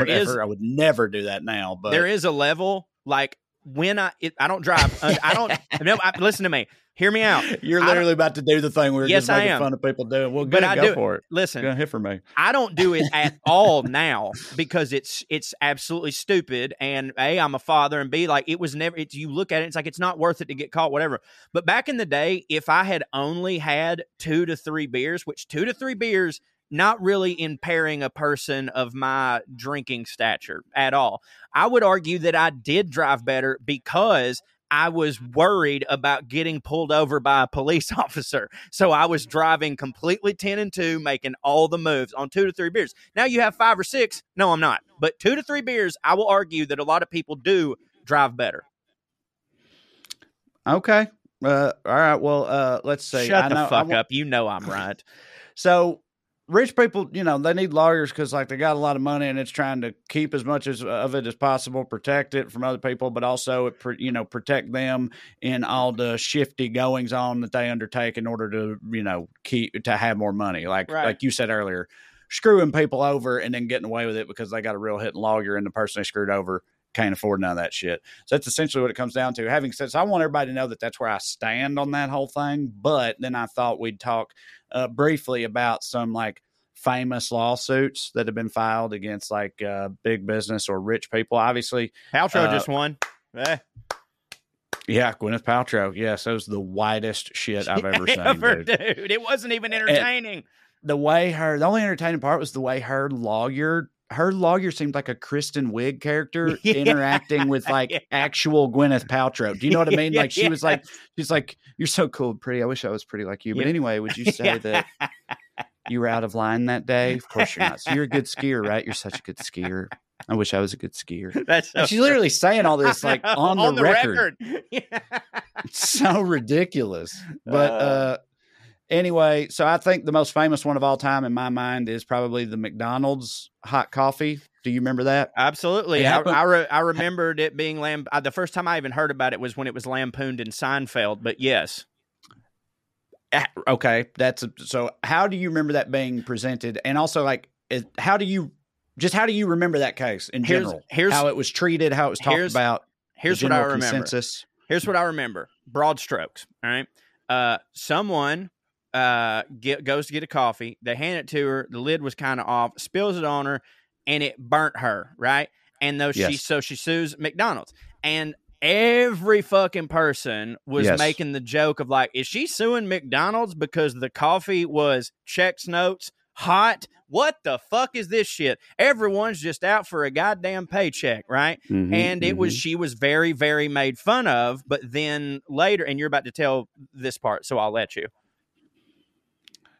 20s or there is- I would never do that now. But there is a level like when I it, I don't drive. uh, I don't. No, I, listen to me. Hear me out. you're literally about to do the thing we are Yes, just making fun of people doing. Well, good, go do for it. Listen, Go hit for me. I don't do it at all now because it's it's absolutely stupid. And a, I'm a father, and b, like it was never. It's you look at it, it's like it's not worth it to get caught, whatever. But back in the day, if I had only had two to three beers, which two to three beers, not really impairing a person of my drinking stature at all, I would argue that I did drive better because. I was worried about getting pulled over by a police officer. So I was driving completely 10 and 2, making all the moves on two to three beers. Now you have five or six. No, I'm not. But two to three beers, I will argue that a lot of people do drive better. Okay. Uh, all right. Well, uh, let's see. Shut the fuck up. You know I'm right. So rich people, you know, they need lawyers because like they got a lot of money and it's trying to keep as much as of it as possible, protect it from other people, but also it, you know, protect them in all the shifty goings on that they undertake in order to, you know, keep to have more money. Like Right. like you said earlier, screwing people over and then getting away with it because they got a real hitting lawyer and the person they screwed over can't afford none of that shit. So that's essentially what it comes down to. Having said, so I want everybody to know that that's where I stand on that whole thing. But then I thought we'd talk uh, briefly about some like famous lawsuits that have been filed against like uh, big business or rich people. Obviously, Paltrow Uh, just won. Eh. yeah, Gwyneth Paltrow. Yes, that was the whitest shit I've ever seen. Ever, dude. dude. It wasn't even entertaining. The way her, the only entertaining part was the way her lawyer. Her lawyer seemed like a Kristen Wiig character Yeah. interacting with like Yeah. actual Gwyneth Paltrow. Do you know what I mean? Like she was like, she's like, "You're so cool, and pretty. I wish I was pretty like you." But anyway, would you say that you were out of line that day? Of course you're not. So you're a good skier, right? You're such a good skier. I wish I was a good skier. That's so she's literally saying all this like on, the, record. Yeah. It's so ridiculous. But uh anyway, so I think the most famous one of all time in my mind is probably the McDonald's hot coffee. Do you remember that? Absolutely. I, I, re- I remembered it being lamb. Uh, the first time I even heard about it was when it was lampooned in Seinfeld. But yes, Okay, that's a, so. How do you remember that being presented? And also, like, how do you just how do you remember that case in Here's- general? here's- how it was treated, how it was talked here's- about. here's what I remember. Consensus. Here's what I remember. Broad strokes. All right. Uh, someone uh get, goes to get a coffee. They hand it to her. The lid was kind of off. Spills it on her, and it burnt her. Right. And though she so she sues McDonald's, and every fucking person was Yes. making the joke of like, is she suing McDonald's because the coffee was checks notes hot? What the fuck is this shit? Everyone's just out for a goddamn paycheck, right? Mm-hmm, and it was she was very very made fun of but then later and you're about to tell this part so i'll let you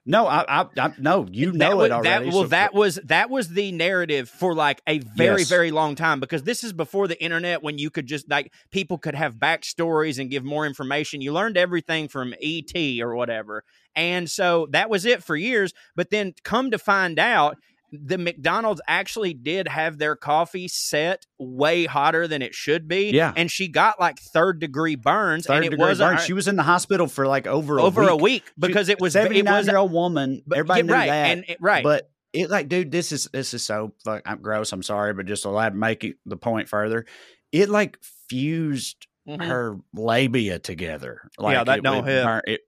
No, I, I, I no, you that know was, it already. That, well, so- that was that was the narrative for like a very Yes. very long time because this is before the internet when you could just like people could have backstories and give more information. You learned everything from ET or whatever, and so that was it for years. But then come to find out. The McDonald's actually did have their coffee set way hotter than it should be. Yeah. And she got like third degree burns. third and it degree was burn. She was in the hospital for like over a over week. a week because it was seventy nine was year old woman. but- Everybody yeah, knew right, that, and it- right. But it like, dude, this is this is so fuck. I'm gross. I'm sorry, but just allowed to make it, the point further. It like fused Mhm. her labia together. Like Yeah, that it don't help. It,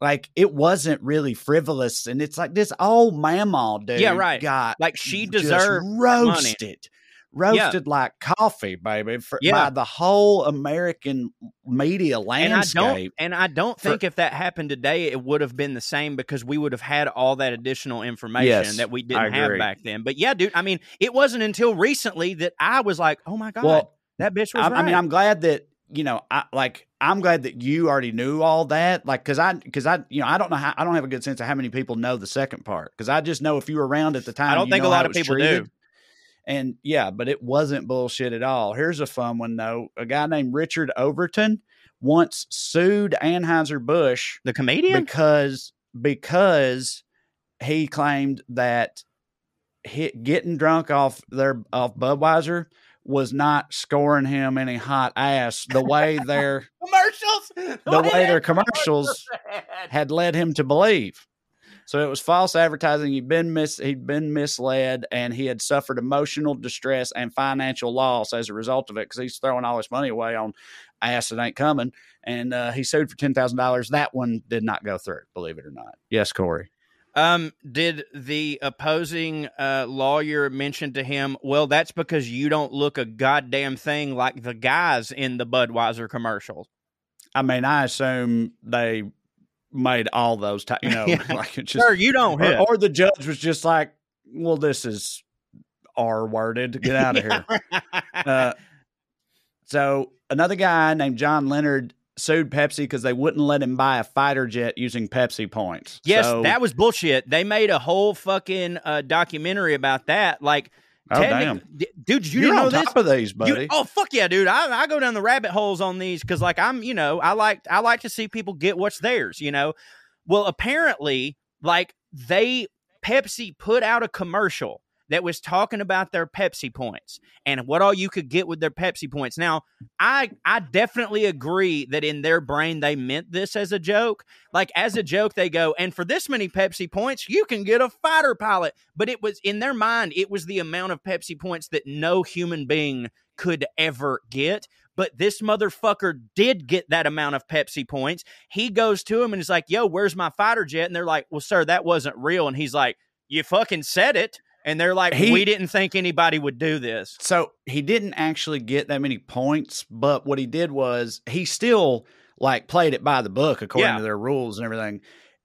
like it wasn't really frivolous, and it's like this old mamaw dude. Yeah, right. Got like she deserved roasted. Roasted like coffee, baby, for, Yeah. by the whole American media and I landscape. don't and I don't for- think if that happened today it would have been the same because we would have had all that additional information Yes, that we didn't have back then. But yeah, dude, I mean, it wasn't until recently that I was like, "Oh my god, well, that bitch was I, right." I mean, I'm glad that you know, I like. I'm glad that you already knew all that, like, because I, because I, you know, I don't know how, I don't have a good sense of how many people know the second part, because I just know if you were around at the time, I don't think a lot of people treated. do. And yeah, but it wasn't bullshit at all. Here's a fun one though. A guy named Richard Overton once sued Anheuser Busch the comedian. because because he claimed that hit, getting drunk off their off Budweiser was not scoring him any hot ass the way their commercials. the way their commercials had led him to believe. So it was false advertising. He'd been mis he'd been misled, and he had suffered emotional distress and financial loss as a result of it because he's throwing all his money away on ass that ain't coming. And uh, he sued for ten thousand dollars. That one did not go through. Believe it or not. Yes, Corey. Um, did the opposing uh, lawyer mention to him, well, that's because you don't look a goddamn thing like the guys in the Budweiser commercials? I mean, I assume they made all those. Ti- you know, Yeah. like it just Sir, you don't or, or the judge was just like, "Well, this is R worded. Get out of here." Uh, so another guy named John Leonard sued Pepsi because they wouldn't let him buy a fighter jet using Pepsi points. Yes, So- that was bullshit. They made a whole fucking uh, documentary about that. Like, Oh, damn. D- dude, you you're didn't know on this? top of these, You- buddy. oh fuck yeah, dude! I, I go down the rabbit holes on these because, like, I'm you know I like I like to see people get what's theirs. You know, well apparently, like they Pepsi put out a commercial that was talking about their Pepsi points and what all you could get with their Pepsi points. Now, I I definitely agree that in their brain they meant this as a joke. Like as a joke, they go, and for this many Pepsi points, you can get a fighter pilot. But it was in their mind, it was the amount of Pepsi points that no human being could ever get. But this motherfucker did get that amount of Pepsi points. He goes to him and is like, yo, where's my fighter jet? And they're like, well, sir, that wasn't real. And he's like, you fucking said it. And they're like, He- we didn't think anybody would do this. So he didn't actually get that many points, but what he did was he still like played it by the book according Yeah. to their rules and everything.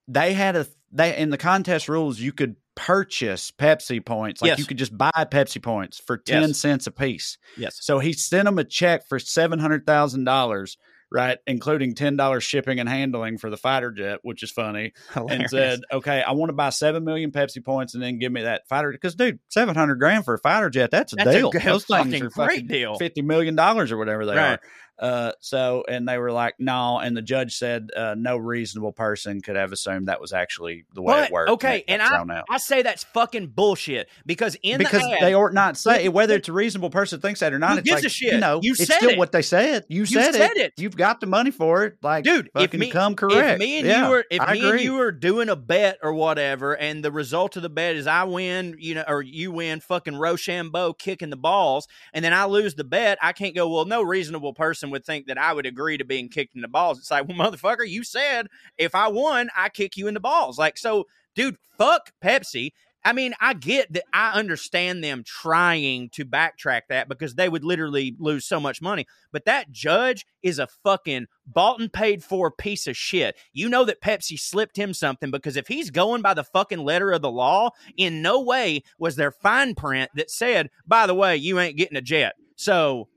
They had a they in the contest rules you could purchase Pepsi points. Like Yes. you could just buy Pepsi points for 10 Yes. cents a piece. Yes. So he sent them a check for seven hundred thousand dollars, right, including ten dollars shipping and handling for the fighter jet, which is funny. And said, "Okay, I want to buy seven million Pepsi points, and then give me that fighter." Because, dude, seven hundred grand for a fighter jet, that's a That's a deal. good Those things fucking are great fucking deal. fifty million dollars or whatever they Right. are. Uh, so, and they were like, "No," and the judge said, uh, "No reasonable person could have assumed that was actually the way But, it worked." okay, it and I. I say that's fucking bullshit because in because the ad, they ought not say Look, whether it's a reasonable person thinks that or not. It's gives like a shit? you know, You it's said still it. what they said. You, said, said it. it. You've got the money for it. Like, dude, if me come correct. If me and Yeah, you were, if I me and you were doing a bet or whatever, and the result of the bet is I win, you know, or you win, fucking Rochambeau kicking the balls, and then I lose the bet, I can't go. Well, no reasonable person would think that I would agree to being kicked in the balls. It's like, well, motherfucker, you said if I won, I kick you in the balls. Like, so, dude, fuck Pepsi. I mean, I get that. I understand them trying to backtrack that because they would literally lose so much money. But that judge is a fucking bought and paid for piece of shit. You know that Pepsi slipped him something because if he's going by the fucking letter of the law, in no way was there fine print that said, by the way, you ain't getting a jet. So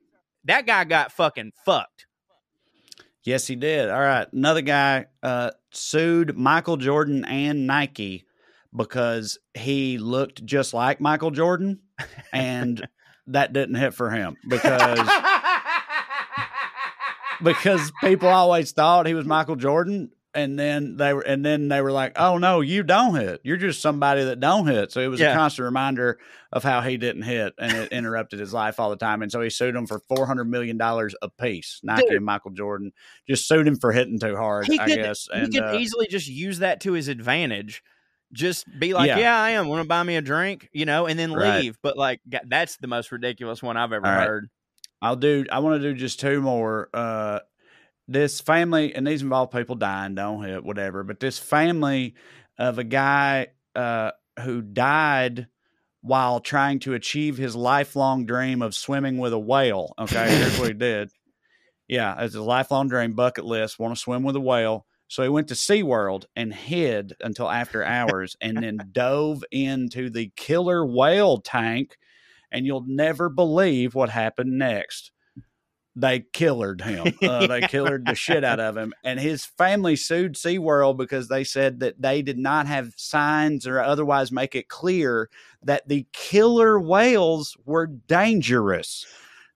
that guy got fucking fucked. Yes, he did. All right. Another guy uh, sued Michael Jordan and Nike because he looked just like Michael Jordan, and that didn't hit for him because because people always thought he was Michael Jordan, and then they were and then they were like, "Oh no, you don't hit. You're just somebody that don't hit." So it was Yeah. a constant reminder of how he didn't hit, and it interrupted his life all the time. And so he sued him for four hundred million dollars a piece. Nike Dude. and Michael Jordan just sued him for hitting too hard. he I could, guess. he could uh, easily just use that to his advantage. Just be like, Yeah. yeah, I am. Want to buy me a drink, you know, and then Right. leave. But like, that's the most ridiculous one I've ever All right. heard. I'll do. I want to do just two more. Uh, this family, and these involve people dying. Don't hit whatever. But this family of a guy uh, who died while trying to achieve his lifelong dream of swimming with a whale. Okay, here's what he did. Yeah, it's a lifelong dream, bucket list. Want to swim with a whale. So he went to SeaWorld and hid until after hours and then dove into the killer whale tank. And you'll never believe what happened next. They killered him. Uh, they killered the shit out of him. And his family sued SeaWorld because they said that they did not have signs or otherwise make it clear that the killer whales were dangerous.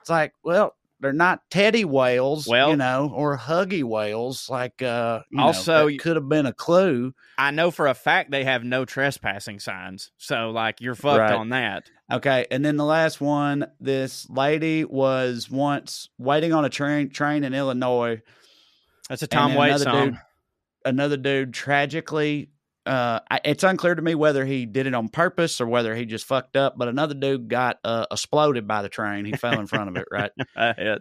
It's like, well, they're not teddy whales, Well- you know, or huggy whales. Like, uh, you know, Also, that could have been a clue. I know for a fact they have no trespassing signs. So like, you're fucked Right. on that. Okay, and then the last one, this lady was once waiting on a train train in Illinois. That's a Tom Waits another song. Dude, another dude tragically, uh, it's unclear to me whether he did it on purpose or whether he just fucked up. But another dude got uh, exploded by the train. He fell in front of it, right?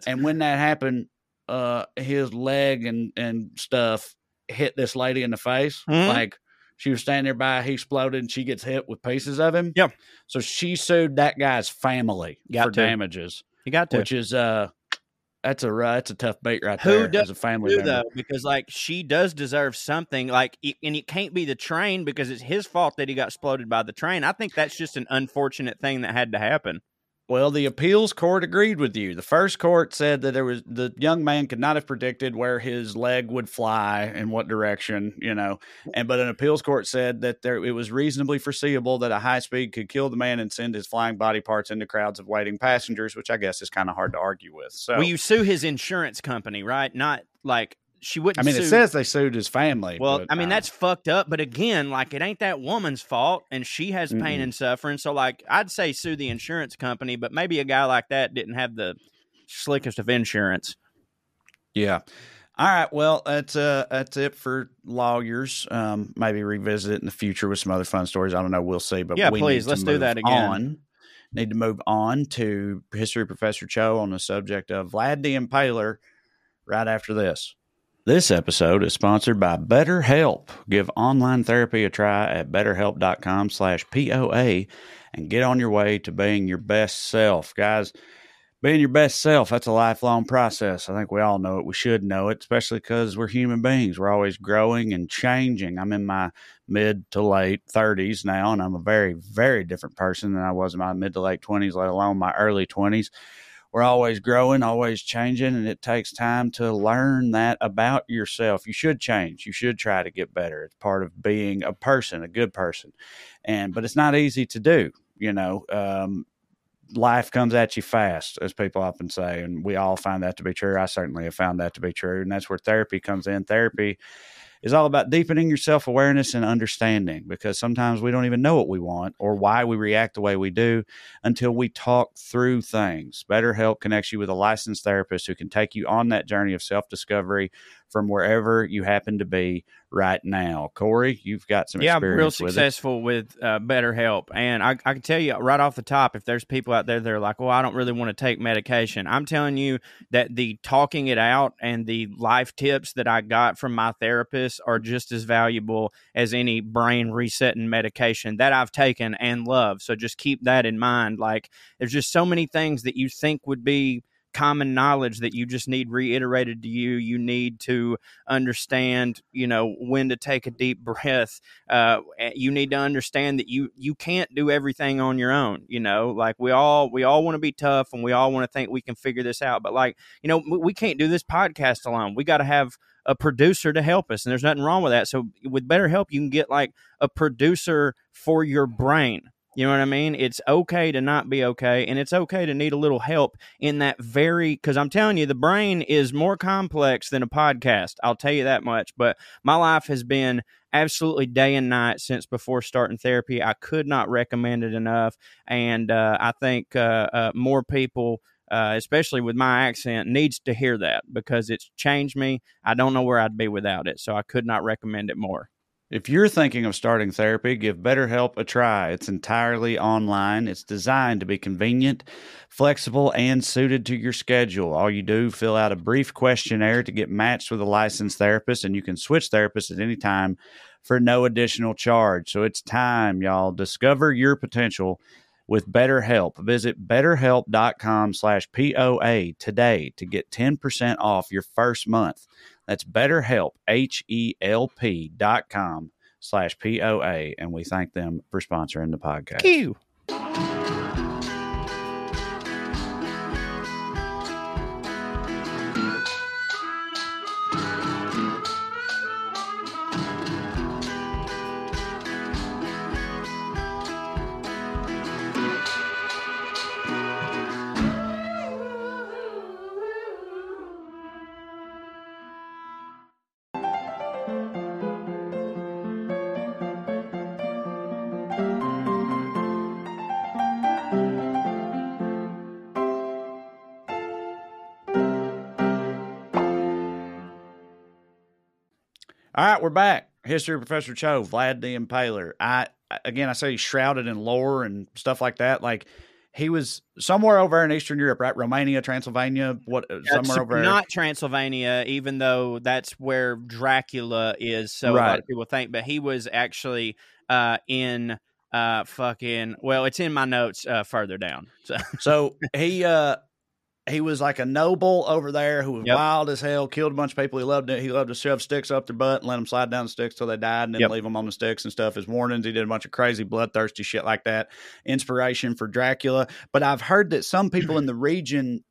And when that happened, uh, his leg and and stuff hit this lady in the face. Mhm. Like she was standing there by, he exploded, and she gets hit with pieces of him. Yep. So she sued that guy's family Got for to. damages, He got to. which is uh, that's a ru- that's a tough bait right Who there does as a family do though because like she does deserve something like and it can't be the train because it's his fault that he got exploded by the train i think that's just an unfortunate thing that had to happen Well, the appeals court agreed with you. The first court said that there was the young man could not have predicted where his leg would fly in what direction, you know. And but an appeals court said that there it was reasonably foreseeable that a high speed could kill the man and send his flying body parts into crowds of waiting passengers, which I guess is kind of hard to argue with. So well you sue his insurance company right not like she wouldn't I mean, sue it says they sued his family. well but, i mean uh, that's fucked up but again like it ain't that woman's fault and she has pain Mm-mm. and suffering so like i'd say sue the insurance company but maybe a guy like that didn't have the slickest of insurance Yeah. All right. Well, that's uh that's it for lawyers. Um, maybe revisit it in the future with some other fun stories. I don't know. We'll see. But Yeah, we please, need let's do move that again. On. Need to move on to history professor Cho on the subject of Vlad the Impaler. Right after this. This episode is sponsored by BetterHelp. Give online therapy a try at betterhelp.com slash POA and get on your way to being your best self. Guys, being your best self, that's a lifelong process. I think we all know it. We should know it, especially because we're human beings. We're always growing and changing. I'm in my mid to late 30s now, and I'm a very, very different person than I was in my mid to late 20s, let alone my early 20s. We're always growing, always changing, and it takes time to learn that about yourself. You should change. You should try to get better. It's part of being a person, a good person. And but it's not easy to do, you know. Um, life comes at you fast, as people often say, and we all find that to be true. I certainly have found that to be true, and that's where therapy comes in. Therapy is all about deepening your self awareness and understanding because sometimes we don't even know what we want or why we react the way we do until we talk through things. BetterHelp connects you with a licensed therapist who can take you on that journey of self discovery from wherever you happen to be right now. Corey, you've got some yeah, I'm real experience with successful with uh, BetterHelp, and I, I can tell you right off the top, if there's people out there that are like, "Well, I don't really want to take medication," I'm telling you that the talking it out and the life tips that I got from my therapist are just as valuable as any brain resetting medication that I've taken and love. So just keep that in mind. Like, there's just so many things that you think would be common knowledge that you just need reiterated to you. You need to understand, you know, when to take a deep breath. Uh, you need to understand that you you can't do everything on your own. You know, like we all we all want to be tough and we all want to think we can figure this out, but like you know, we can't do this podcast alone. We got to have a producer to help us, and there's nothing wrong with that. So with BetterHelp, you can get like a producer for your brain. You know what I mean? It's okay to not be okay, and it's okay to need a little help in that very. Because I'm telling you, the brain is more complex than a podcast. I'll tell you that much. But my life has been absolutely day and night since before starting therapy. I could not recommend it enough, and uh, I think uh, uh, more people uh, especially with my accent, needs to hear that because it's changed me. I don't know where I'd be without it. So I could not recommend it more. If you're thinking of starting therapy, give BetterHelp a try. It's entirely online. It's designed to be convenient, flexible, and suited to your schedule. All you do, fill out a brief questionnaire to get matched with a licensed therapist, and you can switch therapists at any time for no additional charge. So it's time, y'all. Discover your potential with BetterHelp. Visit betterhelp.com slash POA today to get 10% off your first month. That's betterhelp, H-E-L-P dot com slash POA. And we thank them for sponsoring the podcast. Right, we're back. History of Professor Cho, Vlad the Impaler. I again, I say he's shrouded in lore and stuff like that. Like he was somewhere over in Eastern Europe, right? Romania, Transylvania, what? uh, somewhere over not Transylvania, even though that's where Dracula is. So a lot of people think, but he was actually uh, in uh, fucking. Well, it's in my notes uh, further down. So So he uh he was like a noble over there who was Yep. wild as hell, killed a bunch of people. He loved it. He loved to shove sticks up their butt and let them slide down the sticks till they died and then Yep. leave them on the sticks and stuff as warnings. He did a bunch of crazy, bloodthirsty shit like that. Inspiration for Dracula. But I've heard that some people in the region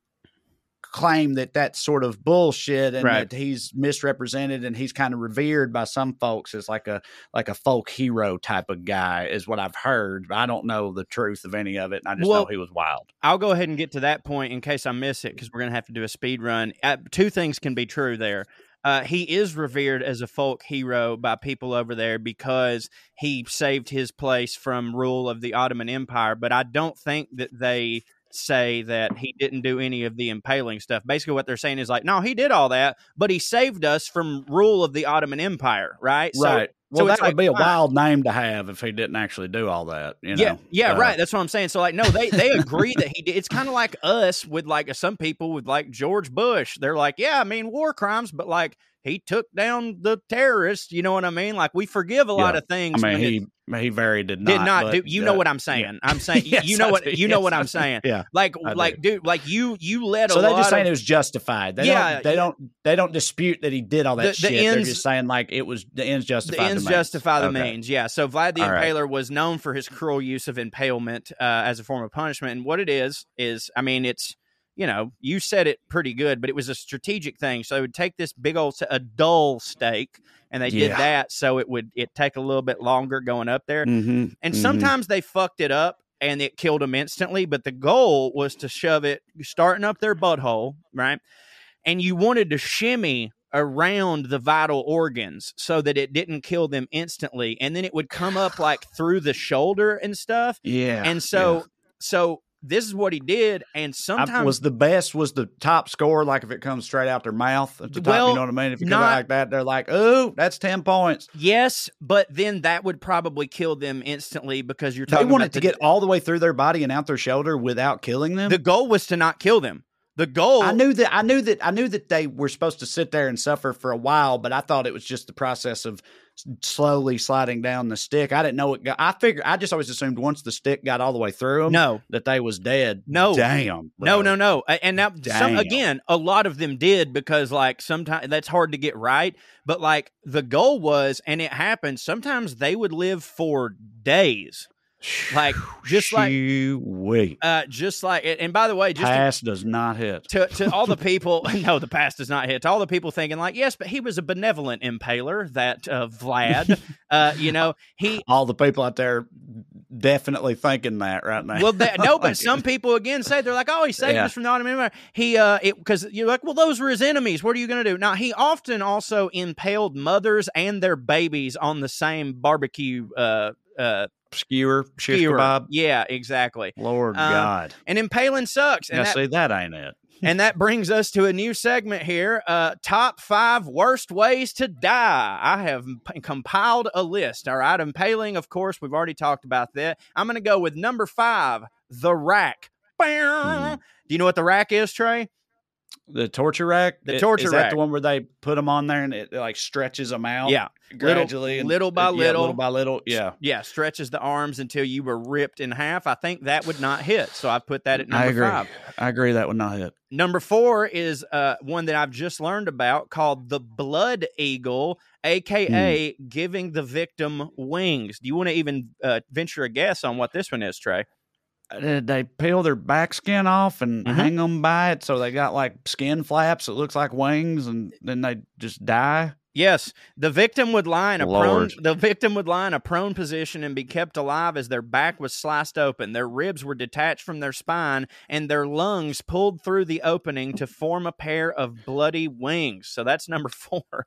claim that that's sort of bullshit and Right. that he's misrepresented and he's kind of revered by some folks as like a like a folk hero type of guy is what I've heard. I don't know the truth of any of it. And I just Well, know he was wild. I'll go ahead and get to that point in case I miss it because we're going to have to do a speed run. Uh, two things can be true there. Uh, he is revered as a folk hero by people over there because he saved his place from rule of the Ottoman Empire. But I don't think that they say that he didn't do any of the impaling stuff. Basically, what they're saying is like, no, he did all that, but he saved us from rule of the Ottoman Empire, right? So- right. Well, so that would like, be a wild name to have if he didn't actually do all that. You know? Yeah, yeah, Uh, right. That's what I'm saying. So like, no, they they agree that he did. It's kind of like us with like some people with like George Bush. They're like, yeah, I mean war crimes, but like he took down the terrorists. You know what I mean? Like we forgive a lot Yeah. of I mean, he it he very did not did not but, do. You uh, know what I'm saying? I'm saying Yes, you know I what do. you know what I'm saying. Yeah, Like I like dude, like you you let So they're lot just saying of, it was justified. They Yeah, don't. They yeah. don't. They don't dispute that he did all that The- the shit. they're just saying like it was the ends justify the ends means. justify the Okay. means. Yeah. So Vlad the All right. Impaler was known for his cruel use of impalement uh, as a form of punishment. And what it is is, I mean, it's you know, you said it pretty good, but it was a strategic thing. So they would take this big old a dull stake, and they did Yeah. that so it would it take a little bit longer going up there. Mhm, And mhm. sometimes they fucked it up and it killed them instantly. But the goal was to shove it starting up their butthole, right? And you wanted to shimmy around the vital organs so that it didn't kill them instantly. And then it would come up like through the shoulder and stuff. Yeah. And so, yeah. so this is what he did. And I- sometimes was the best was the top score like if it comes straight out their mouth at the top Well, you know what i mean if you come not- out like that they're like oh that's 10 points yes, but then that would probably kill them instantly because you're talking. they wanted about to the- get all the way through their body and out their shoulder without killing them The goal was to not kill them. The goal I knew that I knew that I knew that they were supposed to sit there and suffer for a while, but I thought it was just the process of slowly sliding down the stick. I didn't know it got. I figured I just always assumed once the stick got all the way through them, No. that they was dead. No. damn, No, bro. no, no. A- And now, some, again, a lot of them did because, like, sometimes that's hard to get right. But, like, the goal was, and it happened, sometimes they would live for days. Like, just like, wait, uh, just like, and by the way, just to, does not hit. to, to all the people, no, the past does not hit. To all the people thinking, like, yes, but he was a benevolent impaler, that uh, Vlad. uh, you know, he, All the people out there definitely thinking that right now. Well, that, no, but some people again say they're like, "Oh, he saved Yeah. us from the Ottoman Empire." He, uh, because you're like, "Well, those were his enemies. What are you going to do?" Now, he often also impaled mothers and their babies on the same barbecue, uh, uh, skewer, shish skewer. kebab. Yeah, exactly. Lord Um, God. And impaling sucks, and Now, that, see, that ain't it. and that brings us to a new segment here. Uh, top five worst ways to die. I have p- compiled a list. All right, impaling, of course, we've already talked about that. I'm going to go with number five, the rack. Hmm. Do you know what the rack is, Trae? The torture rack? The I- torture is rack. that the one where they put them on there and it, like stretches them out? Yeah, gradually, and- little by yeah, little. little by little. Yeah, Yeah, stretches the arms until you were ripped in half. I think that would not hit, so I put that at I number agree. five. I agree that would not hit. Number four is uh, one that I've just learned about called the blood eagle, aka Hmm. giving the victim wings. Do you want to even uh, venture a guess on what this one is, Trae? Uh, They peel their back skin off and Mhm. hang them by it, so they got like skin flaps. that looks like wings, and then they just die. Yes, the victim would lie in a prone. The victim would lie in a prone position and be kept alive as their back was sliced open, their ribs were detached from their spine, and their lungs pulled through the opening to form a pair of bloody wings. So that's number four. Oh,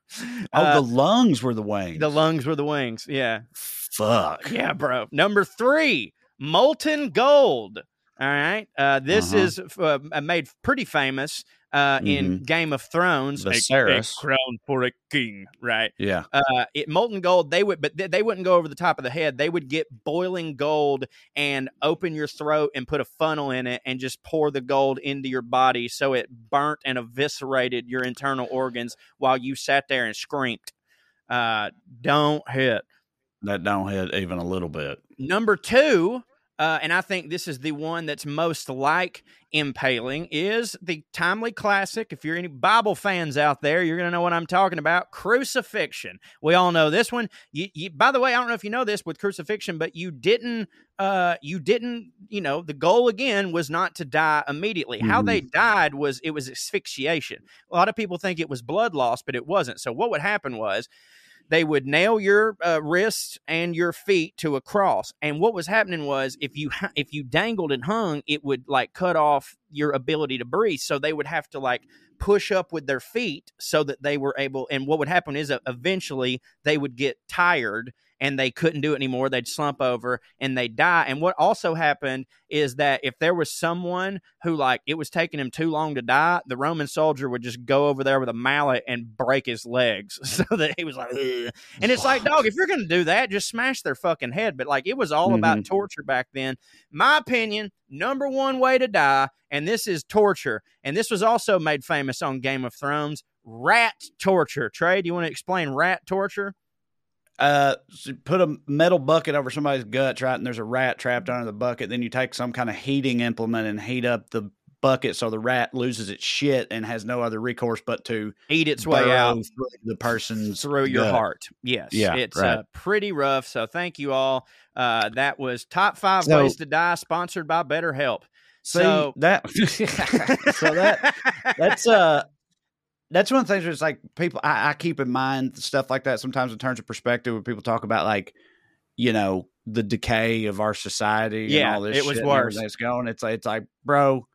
Uh, the lungs were the wings. the lungs were the wings. Yeah, Fuck. yeah, bro. Number three, molten gold. All right, uh, this Uh-huh. is uh, made pretty famous uh, in Game of Thrones. A- a crown for a king, right? Yeah. uh, it molten gold they would but they, they wouldn't go over the top of the head they would get boiling gold and open your throat and put a funnel in it and just pour the gold into your body so it burnt and eviscerated your internal organs while you sat there and screamed uh, don't hit That don't hit even a little bit. number two uh, and I think this is the one that's most like impaling is the timely classic. If you're any Bible fans out there, you're going to know what I'm talking about. Crucifixion. We all know this one. You, you, by the way, I don't know if you know this with crucifixion, but you didn't. Uh, you didn't. You know, the goal again was not to die immediately. How they died was it was asphyxiation. A lot of people think it was blood loss, but it wasn't. So what would happen was they would nail your uh, wrists and your feet to a cross and what was happening was if you if you dangled and hung it would like cut off your ability to breathe so they would have to like push up with their feet so that they were able and what would happen is uh, eventually they would get tired and they couldn't do it anymore they'd slump over and they'd die. And what also happened is that if there was someone who like it was taking him too long to die the roman soldier would just go over there with a mallet and break his legs so that he was like "Ugh." and it's like dog if you're gonna do that just smash their fucking head. But like it was all about mm-hmm. torture back then. My opinion number one way to die and this is torture and this was also made famous on game of thrones rat torture. Trae do you want to explain rat torture Uh, so put a metal bucket over somebody's guts, right? And there's a rat trapped under the bucket. Then you take some kind of heating implement and heat up the bucket so the rat loses its shit and has no other recourse but to eat its way out through the person's through your gut. heart. Yes. Yeah, It's right. uh, pretty rough. So thank you all. Uh, that was top five So- ways to die, sponsored by BetterHelp. See So- that so that that's uh that's one of the things where it's like people I, I keep in mind stuff like that sometimes in terms of perspective when people talk about like you know the decay of our society Yeah, and all this it was worse. that's going it's like it's like bro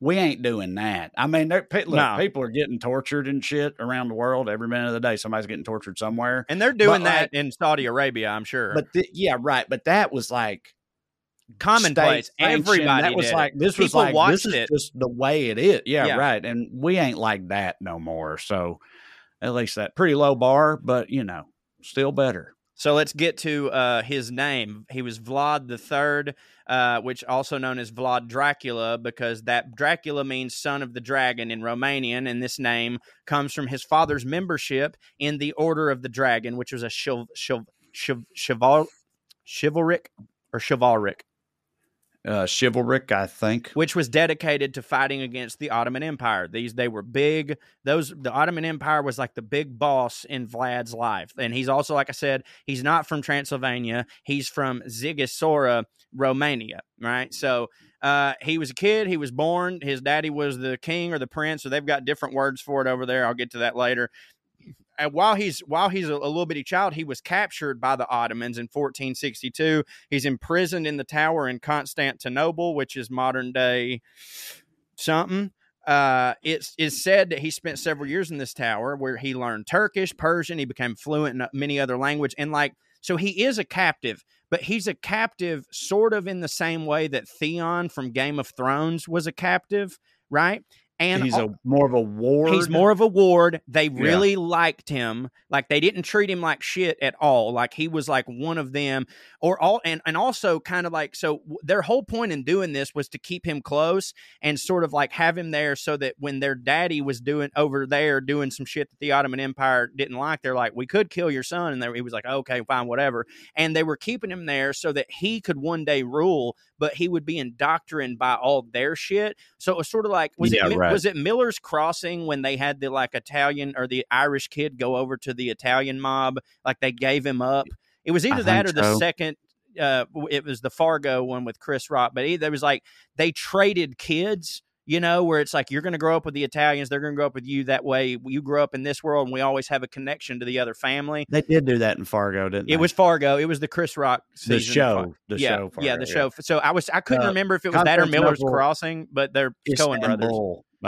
we ain't doing that i mean pe- look, No. people are getting tortured and shit around the world every minute of the day somebody's getting tortured somewhere and they're doing But, that like- in Saudi Arabia, I'm sure. but th- yeah right but that was like commonplace. Everybody That was did like this was People like watched this is it. just the way it is. Yeah, Yeah. right. And we ain't like that no more. So at least that pretty low bar, but you know, still better. So let's get to uh, his name. He was Vlad the Third, uh, which also known as Vlad Dracula, because that Dracula means son of the dragon in Romanian, and this name comes from his father's membership in the Order of the Dragon, which was a chiv- chiv- chiv- chival- chivalric or chivalric Uh, chivalric, I think. which was dedicated to fighting against the Ottoman Empire. These they were big. Those the Ottoman Empire was like the big boss in Vlad's life, and he's also like I said, he's not from Transylvania. He's from Zigisora, Romania. Right, so. Uh, he was a kid. He was born. His daddy was the king or the prince, so they've got different words for it over there. I'll get to that later. And while he's while he's a, a little bitty child, he was captured by the Ottomans in 1462. He's imprisoned in the tower in Constantinople, which is modern day something. Uh, it's it's said that he spent several years in this tower where he learned Turkish, Persian. He became fluent in many other language, and like so, he is a captive, but he's a captive sort of in the same way that Theon from Game of Thrones was a captive, right? And he's a more of a ward. He's more of a ward. They really liked him. Like they didn't treat him like shit at all. Like he was like one of them, or all, and and also kind of like so. Their whole point in doing this was to keep him close and sort of like have him there, so that when their daddy was doing over there doing some shit that the Ottoman Empire didn't like, they're like, we could kill your son, and they, he was like, okay, fine, whatever. And they were keeping him there so that he could one day rule, but he would be indoctrined by all their shit. So it was sort of like was Yeah, it right. was it Miller's Crossing when they had the like Italian or the Irish kid go over to the Italian mob, like they gave him up. It was either I that or think the second. Uh, it was the Fargo one with Chris Rock, but either it was like they traded kids. You know, where it's like you're going to grow up with the Italians, they're going to grow up with you. That way, you grow up in this world, and we always have a connection to the other family. They did do that in Fargo, didn't they? It was Fargo. It was the Chris Rock the show. The yeah, show. yeah, the show. So I was I couldn't Uh, remember if it was that or Miller's Crossing, but they're Coen brothers.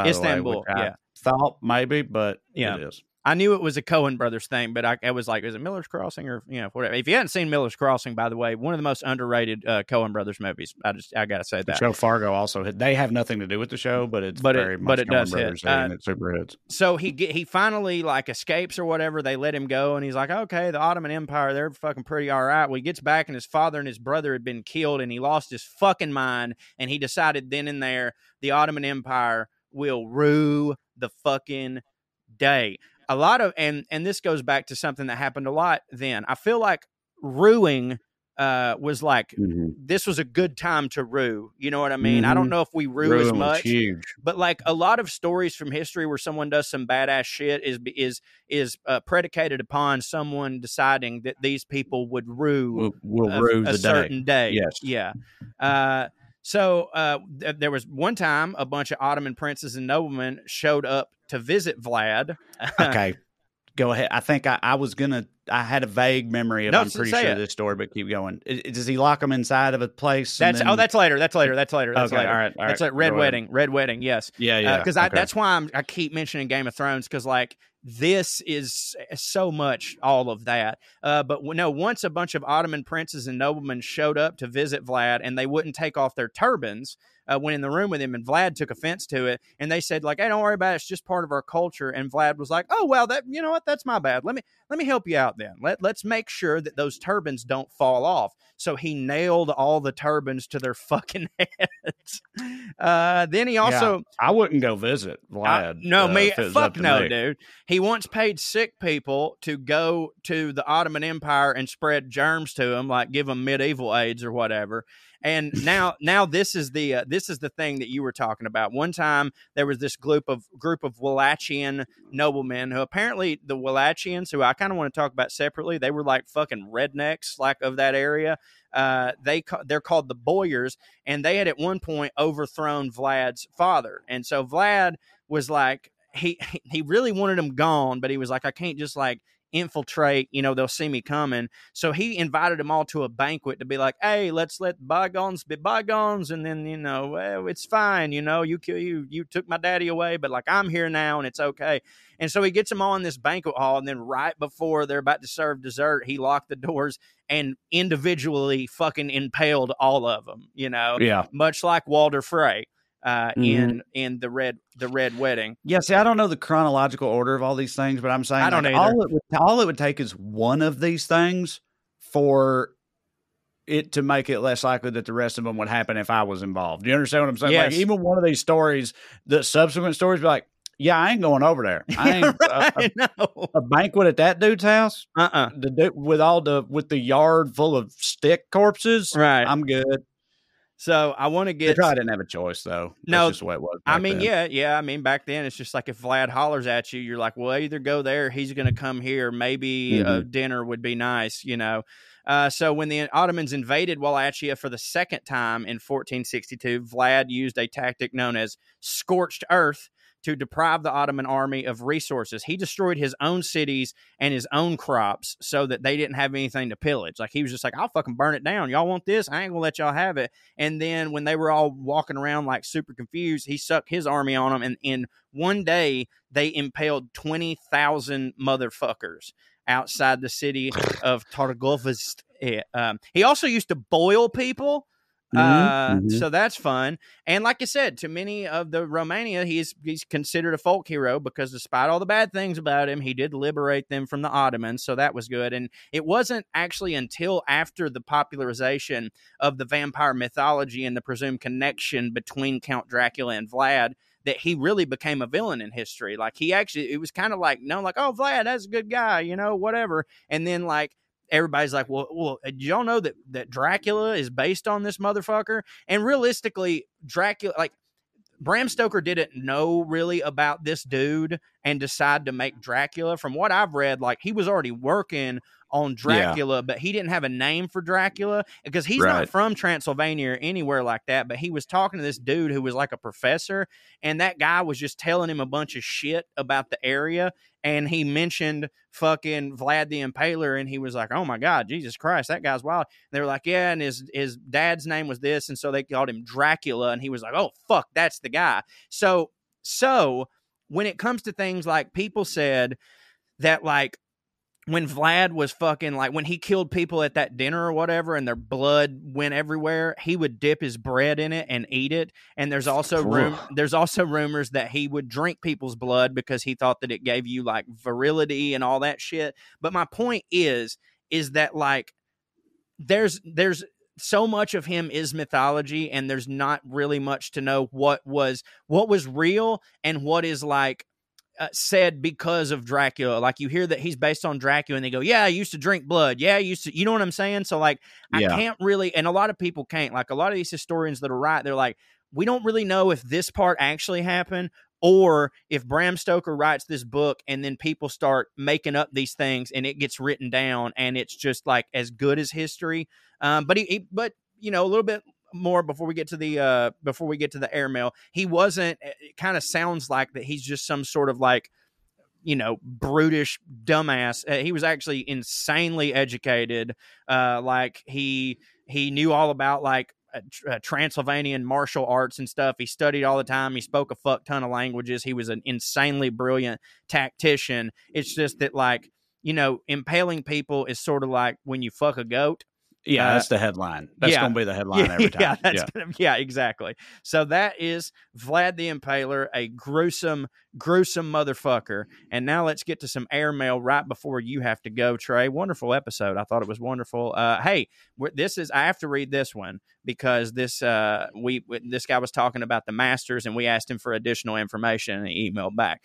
Istanbul, way, which I yeah. Thought maybe, but Yeah. it is. I knew it was a Coen brothers thing, but I, I was like, is it Miller's Crossing or you know whatever? If you hadn't seen Miller's Crossing, by the way, one of the most underrated uh, Coen brothers movies. I just I gotta say The that. show Fargo also hit. They have nothing to do with the show, but it's But it- much but it Coen does hit. Uh, it super hits. so he he finally like escapes or whatever. They let him go, and he's like, okay, the Ottoman Empire, they're fucking pretty all right. Well, he gets back, and his father and his brother had been killed, and he lost his fucking mind, and he decided then and there the Ottoman Empire will rue the fucking day. A lot of and and this goes back to something that happened a lot then. I feel like ruining uh was like this was a good time to rue. You know what I mean? I don't Mhm. know if we rue Ruin as much but like a lot of stories from history where someone does some badass shit is is is uh, predicated upon someone deciding that these people would rue We'll, we'll a, rue a the day. certain day. Yes. Yeah. Uh, so uh, th- there was one time a bunch of Ottoman princes and noblemen showed up to visit Vlad. Okay, go ahead. I think I, I was gonna. I had a vague memory of. No, I'm pretty sure it. this story, but keep going. Does he lock them inside of a place? That's then- oh, that's later. That's later. That's later. That's Okay, later. all right, all That's right. like Red Go ahead. Wedding. Red Wedding. Yes. yeah, yeah. because I okay. that's why I'm, I keep mentioning Game of Thrones because like this is so much all of that. Uh, but no, once a bunch of Ottoman princes and noblemen showed up to visit Vlad, and they wouldn't take off their turbans. Uh, went in the room with him, and Vlad took offense to it, and they said like, "Hey, don't worry about it. It's just part of our culture." And Vlad was like, "Oh well, that you know what? That's my bad. Let me let me help you out then. Let let's make sure that those turbans don't fall off." So he nailed all the turbans to their fucking heads. Uh, then he also I wouldn't go visit I- Vlad. no, uh, me, if it was up fuck no, me. dude. He once paid sick people to go to the Ottoman Empire and spread germs to them, like give them medieval AIDS or whatever. And now, now this is the uh, this is the thing that you were talking about. One time there was this group of group of Wallachian noblemen who apparently the Wallachians, who I kind of want to talk about separately, they were like fucking rednecks, like of that area. Uh, they ca- they're called the Boyars, and they had at one point overthrown Vlad's father, and so Vlad was like he he really wanted him gone, but he was like, I can't just like infiltrate, you know, they'll see me coming. So he invited them all to a banquet to be like, hey, let's let bygones be bygones, and then you know, well, it's fine, you know, you kill you you took my daddy away, but like I'm here now and it's okay. And so he gets them all in this banquet hall, and then right before they're about to serve dessert, he locked the doors and individually fucking impaled all of them, you know, Yeah, much like Walder Frey uh, Mhm. in in the red the red wedding. yeah. See, I don't know the chronological order of all these things, but I'm saying I don't like, all it would all it would take is one of these things for it to make it less likely that the rest of them would happen if I was involved. Do you understand what I'm saying? Like even one of these stories, the subsequent stories, be like, yeah, I ain't going over there. I ain't a, right, no. a banquet at that dude's house. Uh-uh. The dude with all the with the yard full of stick corpses. Right. I'm good. So I want to get. They probably didn't have a choice though. That's No, just the it was. I mean, then. yeah, yeah. I mean, back then it's just like if Vlad hollers at you, you're like, well, either go there, he's going to come here. Maybe a Mm-hmm. dinner would be nice, you know. Uh, so when the Ottomans invaded Wallachia for the second time in 1462, Vlad used a tactic known as scorched earth to deprive the Ottoman army of resources. He destroyed his own cities and his own crops so that they didn't have anything to pillage. Like he was just like, I'll fucking burn it down. Y'all want this? I ain't gonna let y'all have it. And then when they were all walking around like super confused, he sucked his army on them. And in one day, they impaled 20,000 motherfuckers outside the city of Targovist. Um, he also used to boil people. Uh, mhm. so that's fun. And like I said, to many of the Romania, he's he's considered a folk hero because despite all the bad things about him, he did liberate them from the Ottomans. So that was good. And it wasn't actually until after the popularization of the vampire mythology and the presumed connection between Count Dracula and Vlad that he really became a villain in history. Like he actually, it was kind of like, no, like, oh, Vlad, that's a good guy, you know, whatever. And then like everybody's like, well, well, uh, did y'all know that that Dracula is based on this motherfucker? And realistically, Dracula, like Bram Stoker didn't know really about this dude and decide to make Dracula. From what I've read, like he was already working on Dracula, but he didn't have a name for Dracula because he's not from Transylvania or anywhere like that. But he was talking to this dude who was like a professor, and that guy was just telling him a bunch of shit about the area. And he mentioned fucking Vlad the Impaler, and he was like, "Oh my god, Jesus Christ, that guy's wild." And they were like, "Yeah," and his his dad's name was this, and so they called him Dracula, and he was like, "Oh fuck, that's the guy." So so when it comes to things like people said that like when Vlad was fucking like when he killed people at that dinner or whatever and their blood went everywhere, he would dip his bread in it and eat it. And there's also room there's also rumors that he would drink people's blood because he thought that it gave you like virility and all that shit. But my point is is that like there's there's so much of him is mythology and there's not really much to know what was what was real and what is like uh, said because of Dracula. Like you hear that he's based on Dracula, and they go, "Yeah, I used to drink blood. Yeah, I used to." You know what I'm saying? So like, I Yeah. can't really, and a lot of people can't. Like a lot of these historians that are right, they're like, we don't really know if this part actually happened. Or if Bram Stoker writes this book and then people start making up these things and it gets written down and it's just like as good as history. Um, but he, he, but you know, a little bit more before we get to the uh before we get to the airmail he wasn't it kind of sounds like that he's just some sort of like you know brutish dumbass uh, he was actually insanely educated uh like he he knew all about like Transylvanian martial arts and stuff. He studied all the time. He spoke a fuck ton of languages. He was an insanely brilliant tactician. It's just that, like, you know, impaling people is sort of like when you fuck a goat. Yeah, Uh, that's the headline. That's yeah. going to be the headline every time. Yeah, that's yeah. Gonna, yeah, exactly. So that is Vlad the Impaler, a gruesome, gruesome motherfucker. And now let's get to some airmail right before you have to go, Trae. Wonderful episode. I thought it was wonderful. Uh, hey, we're, this is I have to read this one because this uh we this guy was talking about the Masters and we asked him for additional information and he emailed back.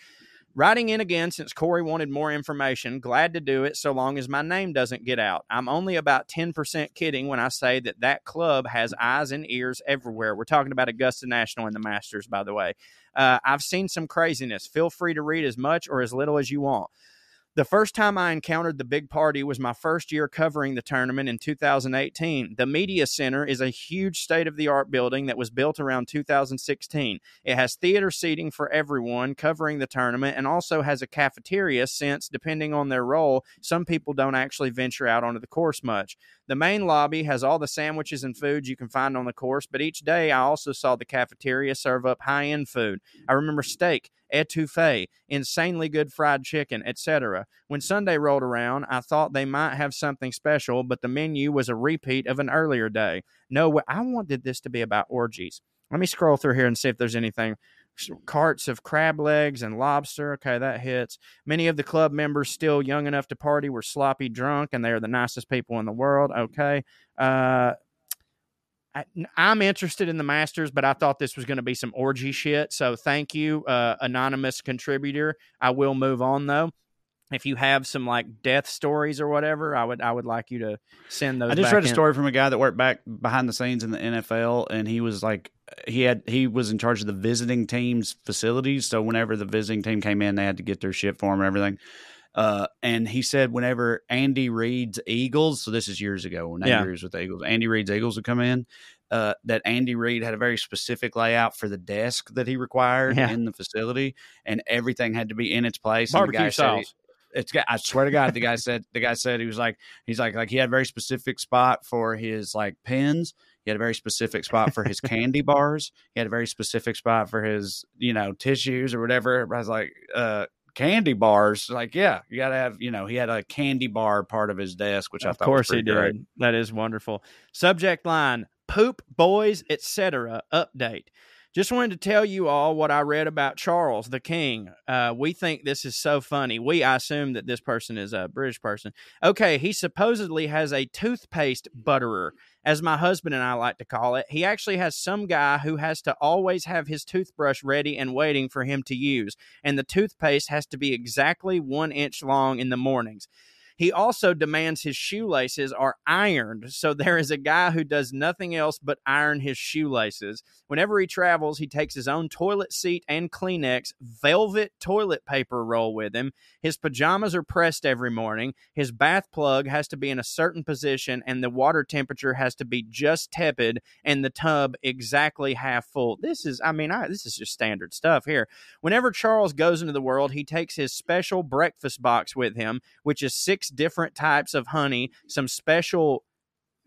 Writing in again since Corey wanted more information. Glad to do it so long as my name doesn't get out. I'm only about 10% kidding when I say that that club has eyes and ears everywhere. We're talking about Augusta National and the Masters, by the way. Uh, I've seen some craziness. Feel free to read as much or as little as you want. The first time I encountered the big party was my first year covering the tournament in 2018. The Media Center is a huge state of the art building that was built around 2016. It has theater seating for everyone covering the tournament and also has a cafeteria since, depending on their role, some people don't actually venture out onto the course much. The main lobby has all the sandwiches and foods you can find on the course, but each day I also saw the cafeteria serve up high end food. I remember steak, etouffee, insanely good fried chicken, etc. When Sunday rolled around, I thought they might have something special, but the menu was a repeat of an earlier day. No, I wanted this to be about orgies. Let me scroll through here and see if there's anything carts of crab legs and lobster. Okay, that hits. Many of the club members still young enough to party were sloppy drunk, and they are the nicest people in the world. Okay. Uh, I, am interested in the Masters, but I thought this was going to be some orgy shit. So thank you, uh, anonymous contributor. I will move on though if you have some like death stories or whatever, I would I would like you to send those. I just read a in. story from a guy that worked back behind the scenes in the NFL, and he was like, he had he was in charge of the visiting team's facilities. So whenever the visiting team came in, they had to get their shit for him and everything. Uh, and he said whenever Andy Reid's Eagles, so this is years ago when Andy Yeah. Was with the Eagles, Andy Reid's Eagles would come in. Uh, that Andy Reid had a very specific layout for the desk that he required Yeah. in the facility, and everything had to be in its place. the barbecue sauce. it's got- I swear to God, the guy said the guy said he was like he's like like he had a very specific spot for his like pens. He had a very specific spot for his candy bars. He had a very specific spot for his you know tissues or whatever. I was like, uh, candy bars. Like, yeah, you gotta have you know. He had a candy bar part of his desk, which I thought. of course he did. great. That is wonderful. Subject line: Poop boys, etc. Update. Just wanted to tell you all what I read about Charles the King. Uh, we think this is so funny. We I assume that this person is a British person. Okay, he supposedly has a toothpaste butterer, as my husband and I like to call it. He actually has some guy who has to always have his toothbrush ready and waiting for him to use, and the toothpaste has to be exactly one inch long in the mornings. He also demands his shoelaces are ironed. So there is a guy who does nothing else but iron his shoelaces. Whenever he travels, he takes his own toilet seat and Kleenex velvet toilet paper roll with him. His pajamas are pressed every morning. His bath plug has to be in a certain position, and the water temperature has to be just tepid, and the tub exactly half full. This is, I mean, I, this is just standard stuff here. Whenever Charles goes into the world, he takes his special breakfast box with him, which is six different types of honey, some special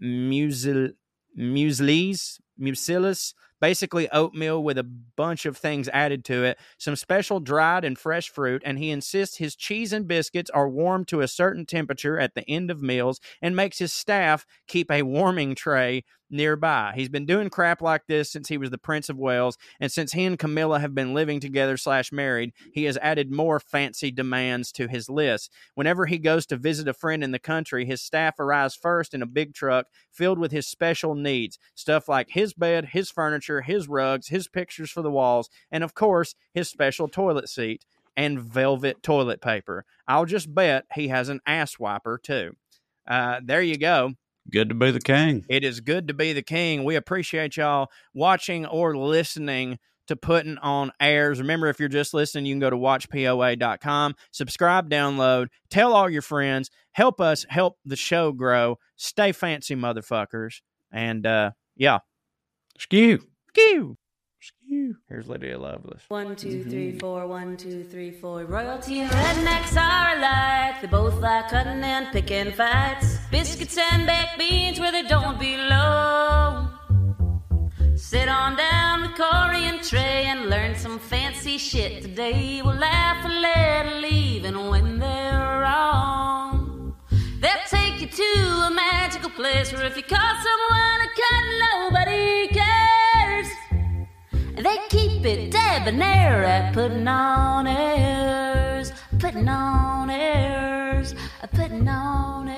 muesli, mueslis, mucilus, basically oatmeal with a bunch of things added to it, some special dried and fresh fruit, and he insists his cheese and biscuits are warmed to a certain temperature at the end of meals and makes his staff keep a warming tray nearby. He's been doing crap like this since he was the Prince of Wales, and since he and Camilla have been living together slash married, he has added more fancy demands to his list. Whenever he goes to visit a friend in the country, his staff arrives first in a big truck filled with his special needs. Stuff like his bed, his furniture, his rugs, his pictures for the walls, and of course, his special toilet seat and velvet toilet paper. I'll just bet he has an ass wiper too. Uh, there you go. Good to be the king. It is good to be the king. We appreciate y'all watching or listening to putting on airs. Remember, if you're just listening, you can go to watchpoa.com, subscribe, download, tell all your friends, help us help the show grow. Stay fancy, motherfuckers. And uh yeah. Skew. Skew. Skew. Here's Lydia Loveless. One, two, three, four, one, two, three, four. Royalty and rednecks are alike. They both like cutting and picking fights. Biscuits and baked beans where they don't belong. Sit on down with Corey and Trae and learn some fancy shit today. We'll laugh a little even when they're wrong. They'll take you to a magical place where if you call someone a cut, nobody cares. They keep it debonair at putting on airs, putting on airs, putting on